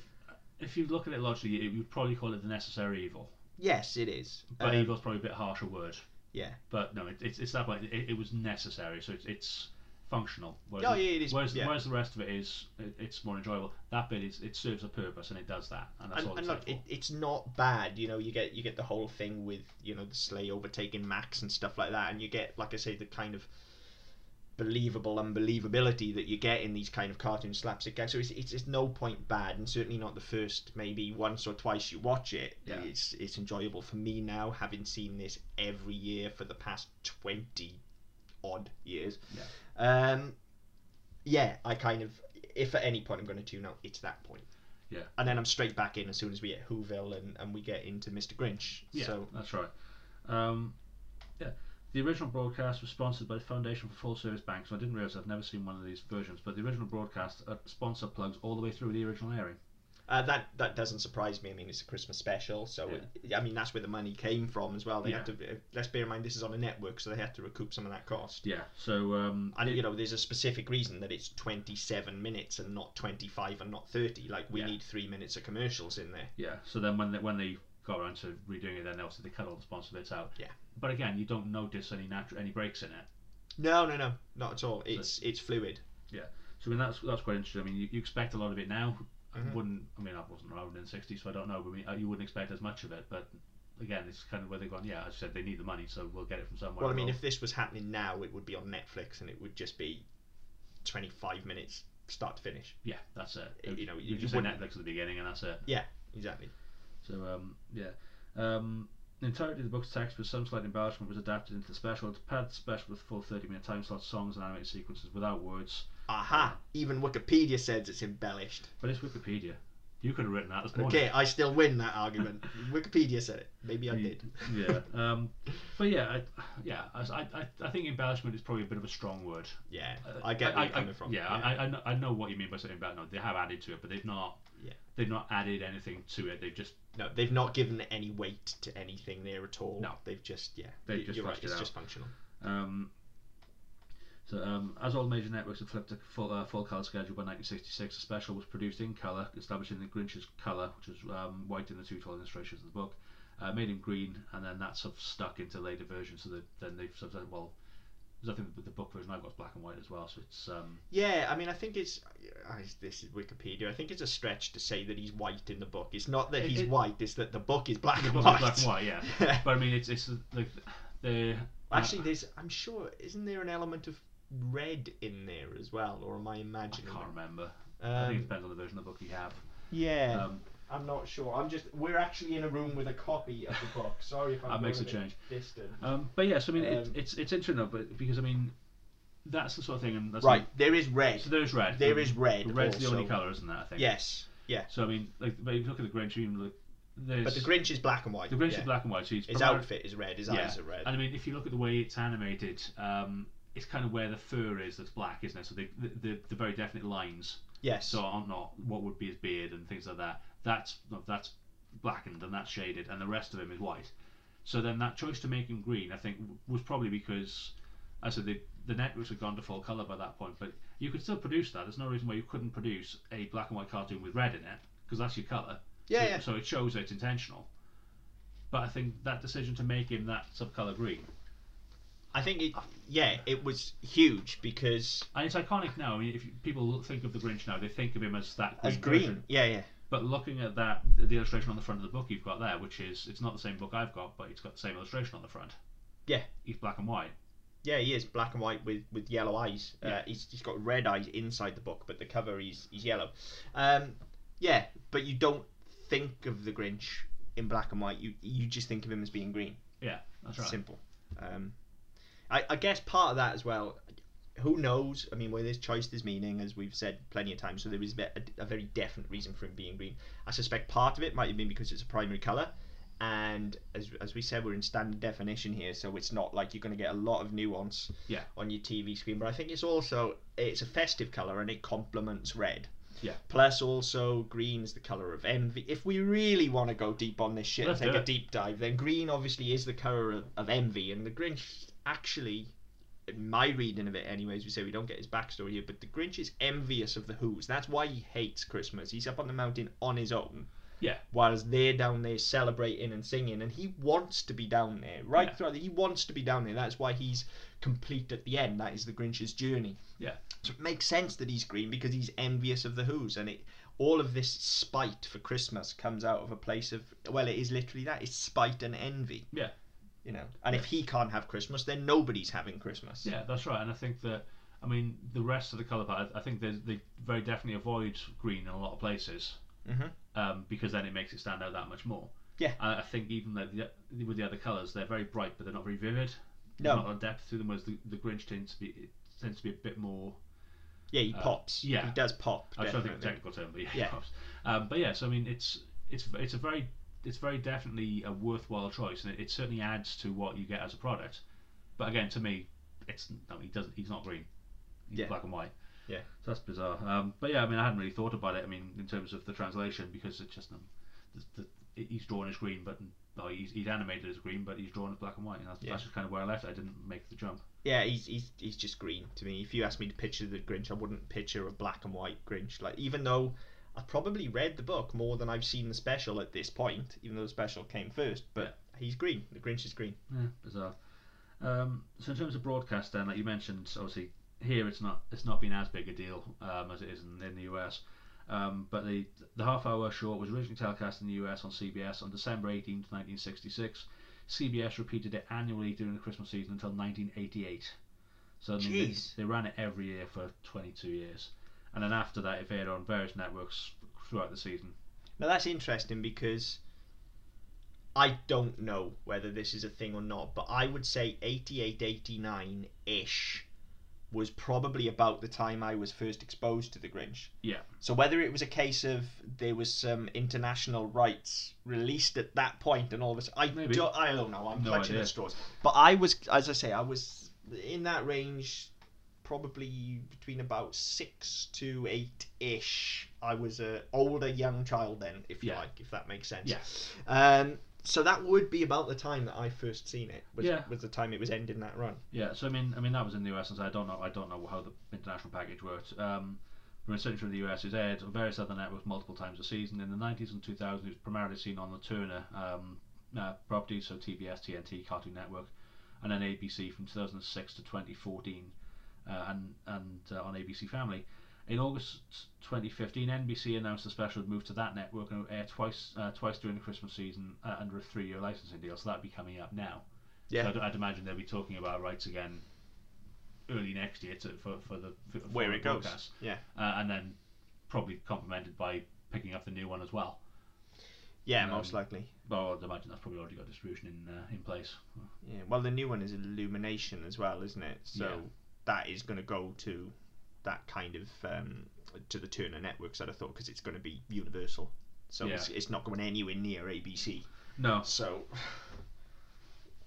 Speaker 2: if you look at it logically, you would probably call it the necessary evil.
Speaker 1: Yes, it is.
Speaker 2: But
Speaker 1: Um,
Speaker 2: evil's probably a bit harsher word.
Speaker 1: Yeah.
Speaker 2: But no, it, it's it's that way. It, it was necessary, so it's it's functional. Whereas,
Speaker 1: Oh, yeah, it is,
Speaker 2: Whereas,
Speaker 1: yeah.
Speaker 2: whereas the rest of it is it, it's more enjoyable. That bit is it serves a purpose and it does that, and that's
Speaker 1: and,
Speaker 2: all
Speaker 1: and
Speaker 2: it's
Speaker 1: look, it, it's not bad. You know, you get you get the whole thing with you know the sleigh overtaking Max and stuff like that, and you get like I say the kind of believable unbelievability that you get in these kind of cartoon slapstick gags. So it's, it's it's no point bad, and certainly not the first maybe once or twice you watch it.
Speaker 2: Yeah.
Speaker 1: It's it's enjoyable for me now, having seen this every year for the past twenty odd years.
Speaker 2: Yeah.
Speaker 1: Um, yeah, I kind of if at any point I'm going to tune out, it's that point.
Speaker 2: Yeah.
Speaker 1: And then I'm straight back in as soon as we hit Whoville and, and we get into Mr. Grinch.
Speaker 2: Yeah,
Speaker 1: So
Speaker 2: that's right. Um, the original broadcast was sponsored by the Foundation for Full Service Banks. So I didn't realize I've never seen one of these versions, but the original broadcast uh, sponsor plugs all the way through the original airing.
Speaker 1: uh, that that doesn't surprise me. I mean, it's a Christmas special, so it, I mean that's where the money came from as well. They had to. uh, Let's bear in mind this is on a network, so they had to recoup some of that cost.
Speaker 2: Yeah. So um,
Speaker 1: And
Speaker 2: it-
Speaker 1: you know, there's a specific reason that it's 27 minutes and not 25 and not 30. Like we
Speaker 2: Yeah.
Speaker 1: need three minutes of commercials in there.
Speaker 2: Yeah. So then when they, when they got around to redoing it, then obviously they cut all the sponsor bits out.
Speaker 1: Yeah.
Speaker 2: But again, you don't notice any natural any breaks in it.
Speaker 1: No, no, no, not at all. It's it's fluid. Yeah.
Speaker 2: So I mean that's that's quite interesting. I mean you, you expect a lot of it now.
Speaker 1: Mhm.
Speaker 2: I wouldn't. I mean I wasn't around in the '60s, so I don't know. But I mean, uh, you wouldn't expect as much of it. But again, it's kind of where they've gone. Yeah, as I said, they need the money, so we'll get it from somewhere.
Speaker 1: Well, I mean,
Speaker 2: We'll-
Speaker 1: if this was happening now, it would be on Netflix and it would just be twenty five minutes start to finish.
Speaker 2: yeah, that's it.
Speaker 1: you know,
Speaker 2: you,
Speaker 1: you
Speaker 2: just say Netflix at the beginning, and that's it.
Speaker 1: Yeah, exactly.
Speaker 2: So um, yeah. Um, the entirety of the book's text with some slight embellishment was adapted into the special. To pad the special with full 30 minute time slots, songs, and animated sequences without words.
Speaker 1: Aha! Even Wikipedia says it's embellished.
Speaker 2: But it's Wikipedia. You could have written that this morning.
Speaker 1: Okay, I still win that argument. Wikipedia said it. Maybe I
Speaker 2: You-
Speaker 1: did.
Speaker 2: yeah. Um, but yeah, I, yeah. I, I, I think embellishment is probably a bit of a strong word.
Speaker 1: Yeah,
Speaker 2: Uh,
Speaker 1: I get where you're coming
Speaker 2: I,
Speaker 1: from.
Speaker 2: Yeah, I, I, know, I know what you mean by saying no, they have added to it, but they've not.
Speaker 1: Yeah.
Speaker 2: They've not added anything to it. They've just
Speaker 1: No, they've not given any weight to anything there at all.
Speaker 2: No.
Speaker 1: they've just yeah.
Speaker 2: They've just
Speaker 1: you're right.
Speaker 2: fleshed it
Speaker 1: It's
Speaker 2: out.
Speaker 1: just functional.
Speaker 2: Um, so, um, as all major networks had flipped to full, uh, full colour schedule by 1966, a special was produced in colour, establishing the Grinch's colour, which was um, white in the two tall illustrations of the book, uh, made in green, and then that sort of stuck into later versions. So that then they've sort of said, well, there's nothing with the book version I've got is black and white as well. So it's um,
Speaker 1: Yeah, I mean, I think it's uh, this is Wikipedia. I think it's a stretch to say that he's white in the book. It's not that
Speaker 2: It-
Speaker 1: he's
Speaker 2: it-
Speaker 1: white; it's that the book is black and white.
Speaker 2: black and white, yeah. But I mean, it's it's like the
Speaker 1: Actually, there's I'm sure isn't there an element of red in there as well, or am I
Speaker 2: I
Speaker 1: imagining?
Speaker 2: can't
Speaker 1: it?
Speaker 2: remember. I think it
Speaker 1: Um,
Speaker 2: depends on the version of the book you have.
Speaker 1: yeah,
Speaker 2: Um,
Speaker 1: I'm not sure. I'm just we're actually in a room with a copy of the book. Sorry if I'm
Speaker 2: That makes a change.
Speaker 1: Distant.
Speaker 2: Um, but yes, I mean it,
Speaker 1: Um,
Speaker 2: it's it's interesting though, but because I mean that's the sort of thing, and that's
Speaker 1: Right, there is red.
Speaker 2: So there's red.
Speaker 1: There
Speaker 2: The-
Speaker 1: is red
Speaker 2: red's the only colour, isn't it? I think.
Speaker 1: Yes, yeah.
Speaker 2: So I mean, like, but if you look at the Grinch, even look, there's
Speaker 1: But the Grinch is black and white.
Speaker 2: the Grinch
Speaker 1: yeah.
Speaker 2: is black and white. So he's
Speaker 1: His outfit is red. His
Speaker 2: Yeah.
Speaker 1: eyes are red.
Speaker 2: And I mean, if you look at the way it's animated, um, it's kind of where the fur is that's black, isn't it? So the the, the, the very definite lines,
Speaker 1: yes.
Speaker 2: so are not what would be his beard and things like that. That's that's blackened and that's shaded, and the rest of him is white. So then that choice to make him green, I think, was probably because, I said the the networks had gone to full color by that point, but you could still produce that. There's no reason why you couldn't produce a black and white cartoon with red in it, because that's your color.
Speaker 1: yeah,
Speaker 2: so,
Speaker 1: yeah.
Speaker 2: so it shows that it's intentional. But I think that decision to make him that subcolor green,
Speaker 1: I think it. Yeah, it was huge because
Speaker 2: and it's iconic now. I mean, if people think of the Grinch now, they think of him as that green
Speaker 1: as green.
Speaker 2: version.
Speaker 1: Yeah, yeah.
Speaker 2: But looking at that, the illustration on the front of the book you've got there, which is it's not the same book I've got, but it's got the same illustration on the front.
Speaker 1: Yeah.
Speaker 2: He's black and white.
Speaker 1: Yeah, he is black and white with, with yellow eyes. Uh,
Speaker 2: Yeah.
Speaker 1: he's, he's got red eyes inside the book, but the cover he's he's yellow. Um, yeah, but you don't think of the Grinch in black and white. You you just think of him as being green.
Speaker 2: Yeah, that's right.
Speaker 1: Simple. Um, I I guess part of that as well. Who knows? I mean, where there's choice, there's meaning, as we've said plenty of times. So there is a, a very definite reason for him being green. I suspect part of it might have been because it's a primary color, and as as we said, we're in standard definition here, so it's not like you're going to get a lot of nuance
Speaker 2: Yeah.
Speaker 1: on your TV screen. But I think it's also it's a festive color and it complements red.
Speaker 2: Yeah.
Speaker 1: Plus, also green is the color of envy. If we really want to go deep on this shit
Speaker 2: Let's
Speaker 1: and take a deep dive, then green obviously is the color of, of envy, and the Grinch actually, my reading of it, anyways, we say we don't get his backstory here, but the Grinch is envious of the Whos. That's why he hates Christmas. He's up on the mountain on his own.
Speaker 2: Yeah.
Speaker 1: Whilst they're down there celebrating and singing, and he wants to be down there right
Speaker 2: Yeah.
Speaker 1: throughout. The, he wants to be down there. That's why he's complete at the end. That is the Grinch's journey.
Speaker 2: Yeah.
Speaker 1: So it makes sense that he's green because he's envious of the Whos, and it all of this spite for Christmas comes out of a place of well, it is literally that. It's spite and envy.
Speaker 2: Yeah.
Speaker 1: You know, and if he can't have Christmas, then nobody's having Christmas.
Speaker 2: Yeah, that's right. And I think that, I mean, the rest of the color palette, I think they, they very definitely avoid green in a lot of places
Speaker 1: Mhm.
Speaker 2: um, because then it makes it stand out that much more.
Speaker 1: Yeah.
Speaker 2: And I think even though the, with the other colors, they're very bright, but they're not very vivid. There's
Speaker 1: No.
Speaker 2: not a lot of depth to them. Whereas the, the Grinch tends to be it tends to be a bit more.
Speaker 1: Yeah, he
Speaker 2: Uh,
Speaker 1: pops.
Speaker 2: yeah.
Speaker 1: he does pop.
Speaker 2: I don't think the
Speaker 1: definitely.
Speaker 2: technical term, but yeah.
Speaker 1: Yeah.
Speaker 2: of. Um, but yes, I mean it's it's it's a very it's very definitely a worthwhile choice, and it, it certainly adds to what you get as a product. But again, to me, it's no, he doesn't. He's not green. He's
Speaker 1: Yeah.
Speaker 2: black and white.
Speaker 1: Yeah.
Speaker 2: So that's bizarre. Um, but yeah, I mean, I hadn't really thought about it. I mean, in terms of the translation, because it's just um, the, the, he's drawn as green, but no, he's, he's animated as green, but he's drawn as black and white. And that's,
Speaker 1: Yeah.
Speaker 2: that's just kind of where I left. it. I didn't make the jump.
Speaker 1: Yeah, he's, he's he's just green to me. If you asked me to picture the Grinch, I wouldn't picture a black and white Grinch. Like even though I've probably read the book more than I've seen the special at this point, even though the special came first. But he's green. The Grinch is green.
Speaker 2: Yeah, bizarre. Um, so in terms of broadcast, then, like you mentioned, obviously here it's not it's not been as big a deal um, as it is in, in the US. Um, but the the half hour short was originally telecast in the US on CBS on December 18th, 1966. CBS repeated it annually during the Christmas season until 1988. So they,
Speaker 1: Jeez.
Speaker 2: they ran it every year for 22 years, and then after that, it aired on various networks throughout the season.
Speaker 1: Now that's interesting because I don't know whether this is a thing or not, but I would say 88, 89 ish was probably about the time I was first exposed to the Grinch.
Speaker 2: Yeah.
Speaker 1: So whether it was a case of there was some international rights released at that point and all of a sudden, I
Speaker 2: Maybe.
Speaker 1: don't, I don't know. I'm
Speaker 2: No
Speaker 1: clutching at straws. But I was, as I say, I was in that range, probably between about six to eight ish. I was a older young child then, if you
Speaker 2: Yeah.
Speaker 1: like, if that makes sense.
Speaker 2: Yeah.
Speaker 1: Um, so that would be about the time that I first seen it. Was,
Speaker 2: Yeah.
Speaker 1: Was the time it was ending that run.
Speaker 2: Yeah, so I mean, I mean that was in the US, and so I don't know, I don't know how the international package worked. Um, from certainly from the US, was aired on various other networks multiple times a season. In the 90s and 2000s, it was primarily seen on the Turner um, uh, properties, so TBS, TNT, Cartoon Network, and then ABC from 2006 to 2014, uh, and and uh, on ABC Family. In August 2015, NBC announced the special would move to that network and would air twice uh, twice during the Christmas season uh, under a three-year licensing deal. So that'd be coming up now.
Speaker 1: Yeah.
Speaker 2: So I'd, I'd imagine they'll be talking about rights again early next year to, for for the for,
Speaker 1: Where it goes.
Speaker 2: broadcast.
Speaker 1: Yeah.
Speaker 2: uh, and then probably complemented by picking up the new one as well.
Speaker 1: Yeah,
Speaker 2: Um,
Speaker 1: most likely.
Speaker 2: Well, I'd imagine that's probably already got distribution in uh, in place.
Speaker 1: Yeah. Well, the new one is Illumination as well, isn't it? So
Speaker 2: Yeah.
Speaker 1: That is going to go to that kind of um, to the Turner networks. I'd thought because it's going to be Universal. So
Speaker 2: Yeah.
Speaker 1: it's, it's not going anywhere near ABC.
Speaker 2: No,
Speaker 1: So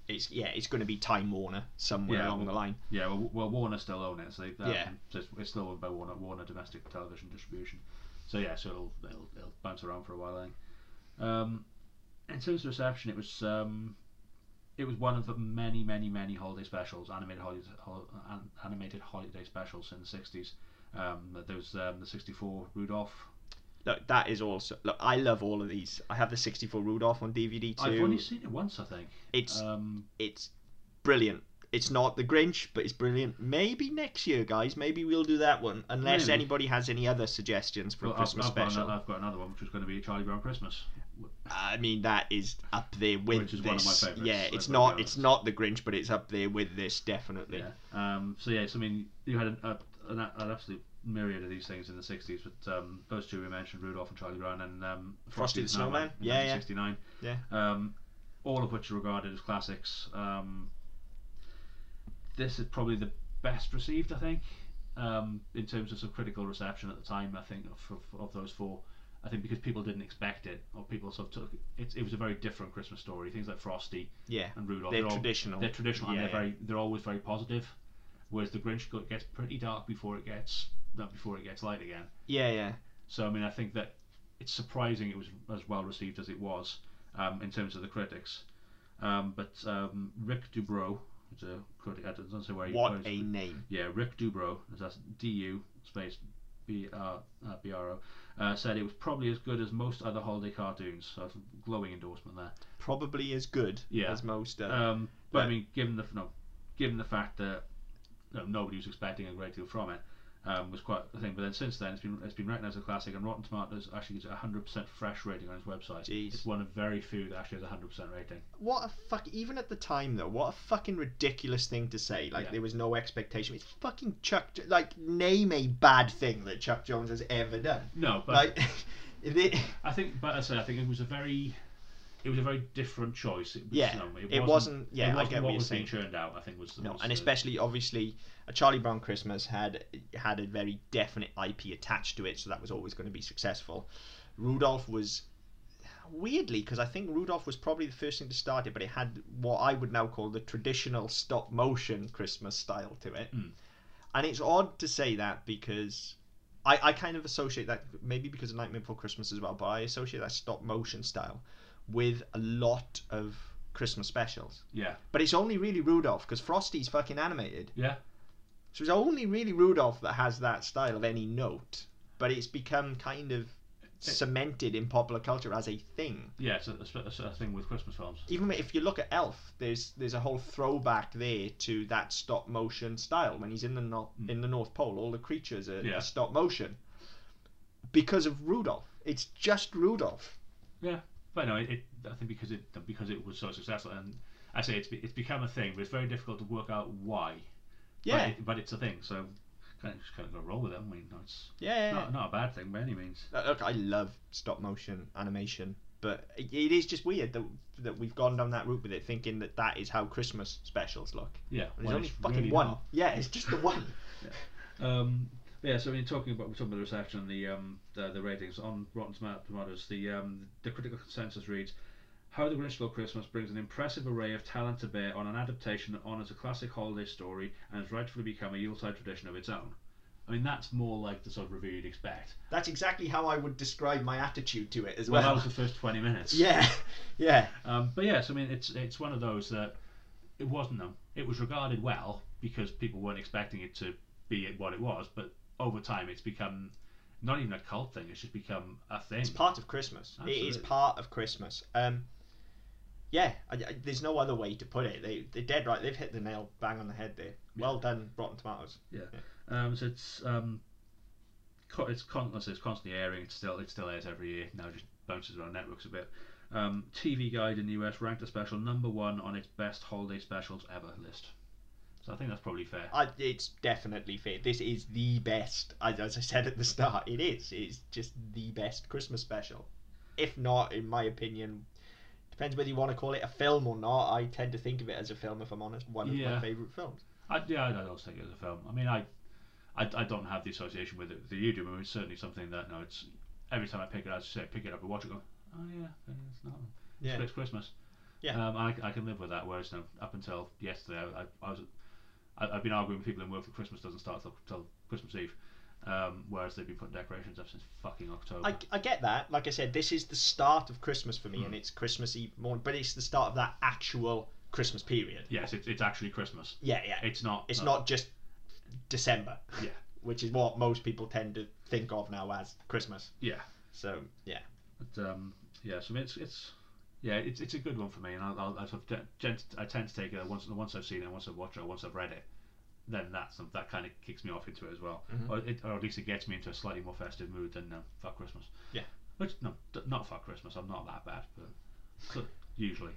Speaker 1: it's yeah, it's going to be Time Warner somewhere
Speaker 2: Yeah,
Speaker 1: along
Speaker 2: well-
Speaker 1: the line.
Speaker 2: yeah, well, well Warner still own it, so they, um,
Speaker 1: Yeah.
Speaker 2: so it's, it's still owned by Warner Warner Domestic Television Distribution. So yeah, so it'll it'll, it'll bounce around for a while. I think. Um, in terms of reception, it was um, it was one of the many, many, many holiday specials, animated holiday, hol- animated holiday specials in the sixties. Um, there was um, the '64 Rudolph.
Speaker 1: Look, that is also look. I love all of these. I have the '64 Rudolph on DVD too.
Speaker 2: I've only seen it once, I think.
Speaker 1: it's
Speaker 2: Um,
Speaker 1: it's brilliant. It's not the Grinch, but it's brilliant. Maybe next year, guys. Maybe we'll do that one, unless
Speaker 2: Maybe.
Speaker 1: anybody has any other suggestions for
Speaker 2: well,
Speaker 1: a Christmas
Speaker 2: I've, I've, got
Speaker 1: special.
Speaker 2: another, I've got another one, which is going to be Charlie Brown Christmas.
Speaker 1: I mean, that is up there with
Speaker 2: Which is
Speaker 1: this.
Speaker 2: one of my favourites,
Speaker 1: Yeah, it's not. It's not the Grinch, but it's up there with this definitely.
Speaker 2: Yeah. Um, so yes, I mean, you had an, an, an absolute myriad of these things in the '60s, but um, those two we mentioned, Rudolph and Charlie Brown, and um,
Speaker 1: Frosty the Snowman.
Speaker 2: in
Speaker 1: Yeah, yeah.
Speaker 2: 1969.
Speaker 1: Yeah.
Speaker 2: Um, all of which are regarded as classics. Um, this is probably the best received, I think, um, in terms of, sort of critical reception at the time. I think of, of, of those four. I think because people didn't expect it, or people sort of took it. It was a very different Christmas story. Things like Frosty
Speaker 1: Yeah,
Speaker 2: and Rudolph.
Speaker 1: they're
Speaker 2: all-
Speaker 1: traditional.
Speaker 2: they're traditional and they're very they're always very positive. Whereas the Grinch gets pretty dark before it gets not before it gets light again.
Speaker 1: Yeah, yeah.
Speaker 2: So I mean I think that it's surprising it was as well received as it was um, in terms of the critics. Um, but um, Rick Du Brow, a critic, I don't say where he
Speaker 1: What a name.
Speaker 2: yeah, Rick Du Brow, that's D U space B R uh, B R O, uh, said it was probably as good as most other holiday cartoons. So that's a glowing endorsement there.
Speaker 1: Probably as good
Speaker 2: Yeah.
Speaker 1: as most. Uh,
Speaker 2: Um, but I mean, given the no, given the fact that you nobody was expecting a great deal from it, um, was quite a thing. But then since then, it's been it's been recognised as a classic, and Rotten Tomatoes actually gives it a hundred percent fresh rating on its website.
Speaker 1: Jeez.
Speaker 2: It's one of very few that actually has a hundred percent rating.
Speaker 1: what a fuck. Even at the time though, what a fucking ridiculous thing to say. Like
Speaker 2: Yeah.
Speaker 1: there was no expectation. It's fucking Chuck. Like name a bad thing that Chuck Jones has ever done.
Speaker 2: No, but
Speaker 1: Like, it,
Speaker 2: I think, but I say I think it was a very. It was a very different choice. It was,
Speaker 1: Yeah,
Speaker 2: you know,
Speaker 1: it wasn't- yeah,
Speaker 2: it
Speaker 1: I
Speaker 2: wasn't
Speaker 1: get what
Speaker 2: what was being
Speaker 1: saying.
Speaker 2: churned out. I think was the
Speaker 1: No,
Speaker 2: was
Speaker 1: and
Speaker 2: the-
Speaker 1: especially obviously a Charlie Brown Christmas had had a very definite IP attached to it, so that was always going to be successful. Rudolph was weirdly because I think Rudolph was probably the first thing to start it, but it had what I would now call the traditional stop motion Christmas style to it.
Speaker 2: Mm.
Speaker 1: And it's odd to say that because I, I kind of associate that maybe because of Nightmare Before Christmas as well, but I associate that stop motion style with a lot of Christmas specials.
Speaker 2: yeah,
Speaker 1: But it's only really Rudolph because Frosty's fucking animated.
Speaker 2: yeah,
Speaker 1: So it's only really Rudolph that has that style of any note. But it's become kind of cemented in popular culture as a thing.
Speaker 2: Yeah, it's a, a, thing with Christmas films.
Speaker 1: Even if you look at Elf, there's there's a whole throwback there to that stop motion style when he's in the no-
Speaker 2: Mm.
Speaker 1: in the North Pole. All the creatures are,
Speaker 2: Yeah.
Speaker 1: are stop motion because of Rudolph. It's just Rudolph.
Speaker 2: Yeah, but no, it, it, I think because it because it was so successful, and I say it's it's become a thing, but it's very difficult to work out why.
Speaker 1: Yeah,
Speaker 2: But, it, but it's a thing, so kind of just kind of got to roll with it. I mean, no, it's
Speaker 1: yeah.
Speaker 2: not, not a bad thing by any means.
Speaker 1: Uh, Look, I love stop motion animation, but it it is just weird that that we've gone down that route with it, thinking that that is how Christmas specials look.
Speaker 2: Yeah,
Speaker 1: And there's
Speaker 2: when
Speaker 1: only
Speaker 2: it's
Speaker 1: fucking
Speaker 2: really
Speaker 1: one.
Speaker 2: not.
Speaker 1: Yeah, it's just the one.
Speaker 2: Um, yeah, so I mean, talking about we're talking about the reception and the um, the, the ratings on Rotten Tomatoes, the um, the critical consensus reads. How the Grinch Stole Christmas brings an impressive array of talent to bear on an adaptation that honours a classic holiday story and has rightfully become a Yuletide tradition of its own. I mean, that's more like the sort of review you'd expect.
Speaker 1: That's exactly how I would describe my attitude to it as
Speaker 2: Well,
Speaker 1: well.
Speaker 2: that was the first 20 minutes.
Speaker 1: yeah, yeah,
Speaker 2: Um, but yes, I mean, it's it's one of those that it wasn't them. It was regarded well because people weren't expecting it to be what it was, but over time it's become not even a cult thing. It's just become a thing.
Speaker 1: it's part of Christmas. It is part of Christmas. Um, yeah, I, I- there's no other way to put it. They they're dead right. They've hit the nail bang on the head there. Well done, Rotten Tomatoes. Yeah.
Speaker 2: Um, so it's um, co- it's con- it's constantly airing. It's still it still airs every year. Now it just bounces around networks a bit. Um, TV Guide in the US ranked the special number one on its best holiday specials ever list. So I think that's probably fair.
Speaker 1: I, it's definitely fair. This is the best. As, as I said at the start, it is. It's just the best Christmas special. If not, in my opinion, depends whether you want to call it a film or not. I tend to think of it as a film, if I'm honest. One of my favourite films.
Speaker 2: I, yeah, I'd also take it as a film. I mean, I, I, I don't have the association with it that you do. I mean, it's certainly something that no, it's every time I pick it, up, as say, pick it up and watch it, go, oh yeah, it's not.
Speaker 1: Yeah.
Speaker 2: It's Christmas.
Speaker 1: Yeah.
Speaker 2: Um, I, I can live with that. Whereas no, up until yesterday, I, I, I was, I, I've been arguing with people in work that Christmas doesn't start till, till Christmas Eve. Um, whereas they've been putting decorations up since fucking October.
Speaker 1: I, I get that. Like I said, this is the start of Christmas for me,
Speaker 2: Hmm.
Speaker 1: and it's Christmas Eve morning, but it's the start of that actual Christmas period.
Speaker 2: yes, it's, it's actually Christmas.
Speaker 1: Yeah, yeah.
Speaker 2: It's not.
Speaker 1: It's
Speaker 2: no.
Speaker 1: not just December.
Speaker 2: Yeah.
Speaker 1: Which is what most people tend to think of now as Christmas.
Speaker 2: Yeah.
Speaker 1: So yeah.
Speaker 2: But um, yeah, so it's it's yeah, it's it's a good one for me, and I'll, I'll I, sort of I tend to take it once once I've seen it, once I've watched it, once I've read it, then that's that kind of kicks me off into it as well,
Speaker 1: Mhm.
Speaker 2: or, it, or at least it gets me into a slightly more festive mood than uh, fuck Christmas.
Speaker 1: Yeah.
Speaker 2: Which no, d- not fuck Christmas. I'm not that bad, but so- usually.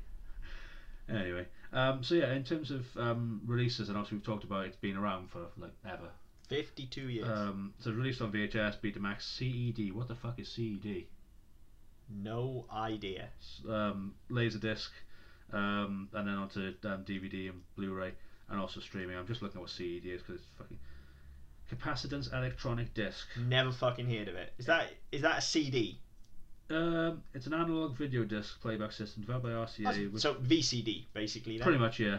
Speaker 2: Anyway, um, so yeah, in terms of um, releases, and obviously we've talked about it's been around for like ever.
Speaker 1: Fifty-two years.
Speaker 2: Um, so released on VHS, Betamax, CED. What the fuck is CED?
Speaker 1: no idea.
Speaker 2: um, Laserdisc, um, and then onto um, DVD and Blu-ray, and also streaming. I'm just looking at what CED is because it's fucking capacitance electronic disc.
Speaker 1: Never fucking heard of it. Is that is that a CD?
Speaker 2: Um, it's an analog video disc playback system developed by RCA.
Speaker 1: So VCD basically. Then.
Speaker 2: pretty much, yeah,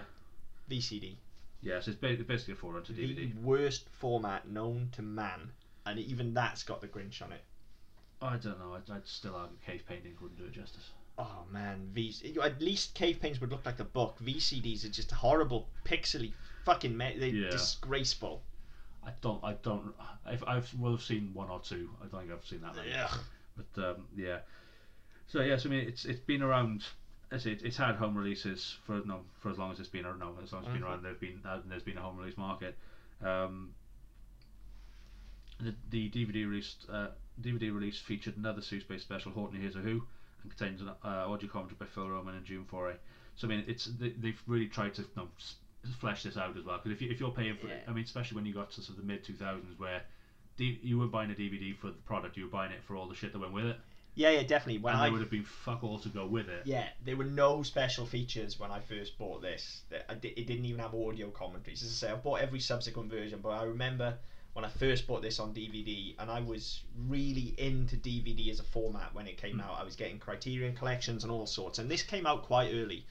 Speaker 1: VCD.
Speaker 2: yeah. So it's basically a forerunner to
Speaker 1: The
Speaker 2: DVD.
Speaker 1: worst format known to man, and even that's got the Grinch on it.
Speaker 2: I don't know. I'd, I'd still argue cave painting wouldn't do it justice.
Speaker 1: Oh man, V. At least cave paintings would look like the book. VCDs are just horrible, pixely, fucking. Me- they're
Speaker 2: Yeah.
Speaker 1: disgraceful.
Speaker 2: I don't. I don't. If I've will have seen one or two. I don't think I've seen that many.
Speaker 1: Ugh.
Speaker 2: But um, yeah, so yes, I mean it's it's been around. I say it, it's had home releases for no for as long as it's been around. No, as long as it's been
Speaker 1: Mhm.
Speaker 2: around, there's been uh, there's been a home release market. Um, the, the DVD released uh, DVD release featured another Seuss-based special, Horton Hears a Who, contains an uh, audio commentary by Phil Roman and June Foray. So I mean, it's they, they've really tried to you know, flesh this out as well. Because if you if you're paying for,
Speaker 1: Yeah.
Speaker 2: I mean, especially when you got to sort of the mid 2000s where D- you weren't buying a DVD for the product, you were buying it for all the shit that went with it,
Speaker 1: Yeah, yeah, definitely. When
Speaker 2: and
Speaker 1: I
Speaker 2: there would have been fuck all to go with it.
Speaker 1: yeah, there were no special features when I first bought this. I It didn't even have audio commentaries. As I say, I've bought every subsequent version, but I remember when I first bought this on DVD, and I was really into DVD as a format when it came
Speaker 2: Mm.
Speaker 1: out. I was getting Criterion collections and all sorts, and this came out quite early.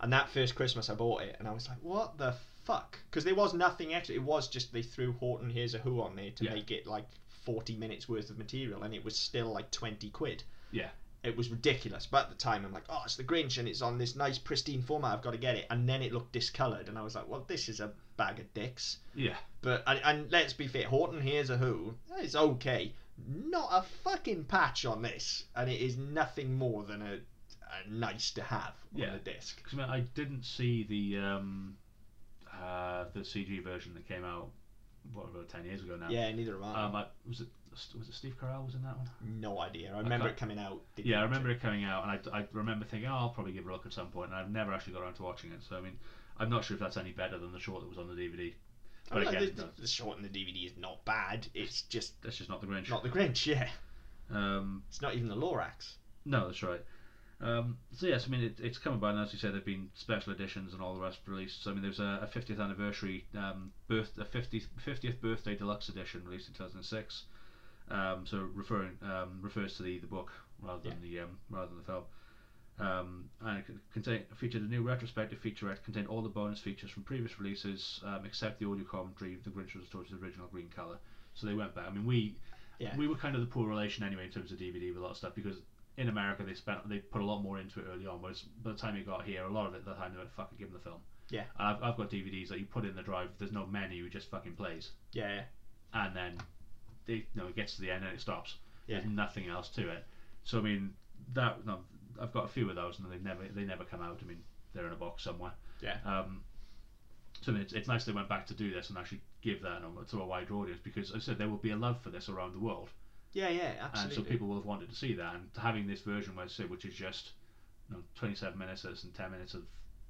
Speaker 1: And that first Christmas, I bought it, and I was like, "What the fuck?" Because there was nothing extra. It was just they threw Horton Hears a Who on there to
Speaker 2: Yeah.
Speaker 1: make it like forty minutes worth of material, and it was still like twenty quid
Speaker 2: Yeah.
Speaker 1: It was ridiculous. But at the time, I'm like, oh, it's the Grinch, and it's on this nice pristine format. I've got to get it. And then it looked discoloured, and I was like, well, this is a bag of dicks.
Speaker 2: Yeah.
Speaker 1: But and, and let's be fair, Horton Hears a Who. It's okay, not a fucking patch on this, and it is nothing more than a, a nice to have on
Speaker 2: Yeah.
Speaker 1: the disc.
Speaker 2: 'Cause, I, mean, I didn't see the um, uh, the CG version that came out what about ten years ago now.
Speaker 1: Yeah, neither am I.
Speaker 2: Um, I, was it was it Steve Carell was in that one?
Speaker 1: no idea. I remember
Speaker 2: can't-
Speaker 1: it coming out.
Speaker 2: Yeah, I remember
Speaker 1: it.
Speaker 2: it coming out, and I, I remember thinking, oh, I'll probably give it a look at some point, and I've never actually got around to watching it. So I mean, I'm not sure if that's any better than the short that was on the DVD.
Speaker 1: I
Speaker 2: But
Speaker 1: mean,
Speaker 2: again,
Speaker 1: the,
Speaker 2: no,
Speaker 1: the, short in the DVD is not bad. It's just
Speaker 2: that's just not the Grinch.
Speaker 1: not the Grinch. Yeah,
Speaker 2: Um,
Speaker 1: it's not even the Lorax.
Speaker 2: no, that's right. Um, so yes, I mean it, it's come about, and as you said, there've been special editions and all the rest released. So I mean, there's a, a 50th anniversary um, birth, a 50th 50th birthday deluxe edition released in 2006. Um, so referring um, refers to the, the book rather than the um, rather than the film. Um, and it featured a new retrospective featurette contained all the bonus features from previous releases, um, except the audio commentary. The Grinch was restored to the original green color, so they went back. I mean, we
Speaker 1: Yeah.
Speaker 2: we were kind of the poor relation anyway in terms of DVD with a lot of stuff because in America they spent they put a lot more into it early on. Whereas by the time it got here, a lot of it, the time they went fucking give them the film.
Speaker 1: Yeah.
Speaker 2: And I've, I've got DVDs that you put in the drive. There's no menu, it just fucking plays,
Speaker 1: Yeah,
Speaker 2: and then they, you know, it gets to the end and it stops.
Speaker 1: Yeah.
Speaker 2: There's nothing else to it. So I mean, that no, I've got a few of those, and they never they never come out. I mean, they're in a box somewhere.
Speaker 1: Yeah.
Speaker 2: Um, so I mean, it's, it's nice they went back to do this and actually give that to a wider audience because I said there will be a love for this around the world,
Speaker 1: yeah, yeah, absolutely.
Speaker 2: and so people will have wanted to see that. And having this version, where say, which is just you know 27 minutes and 10 minutes of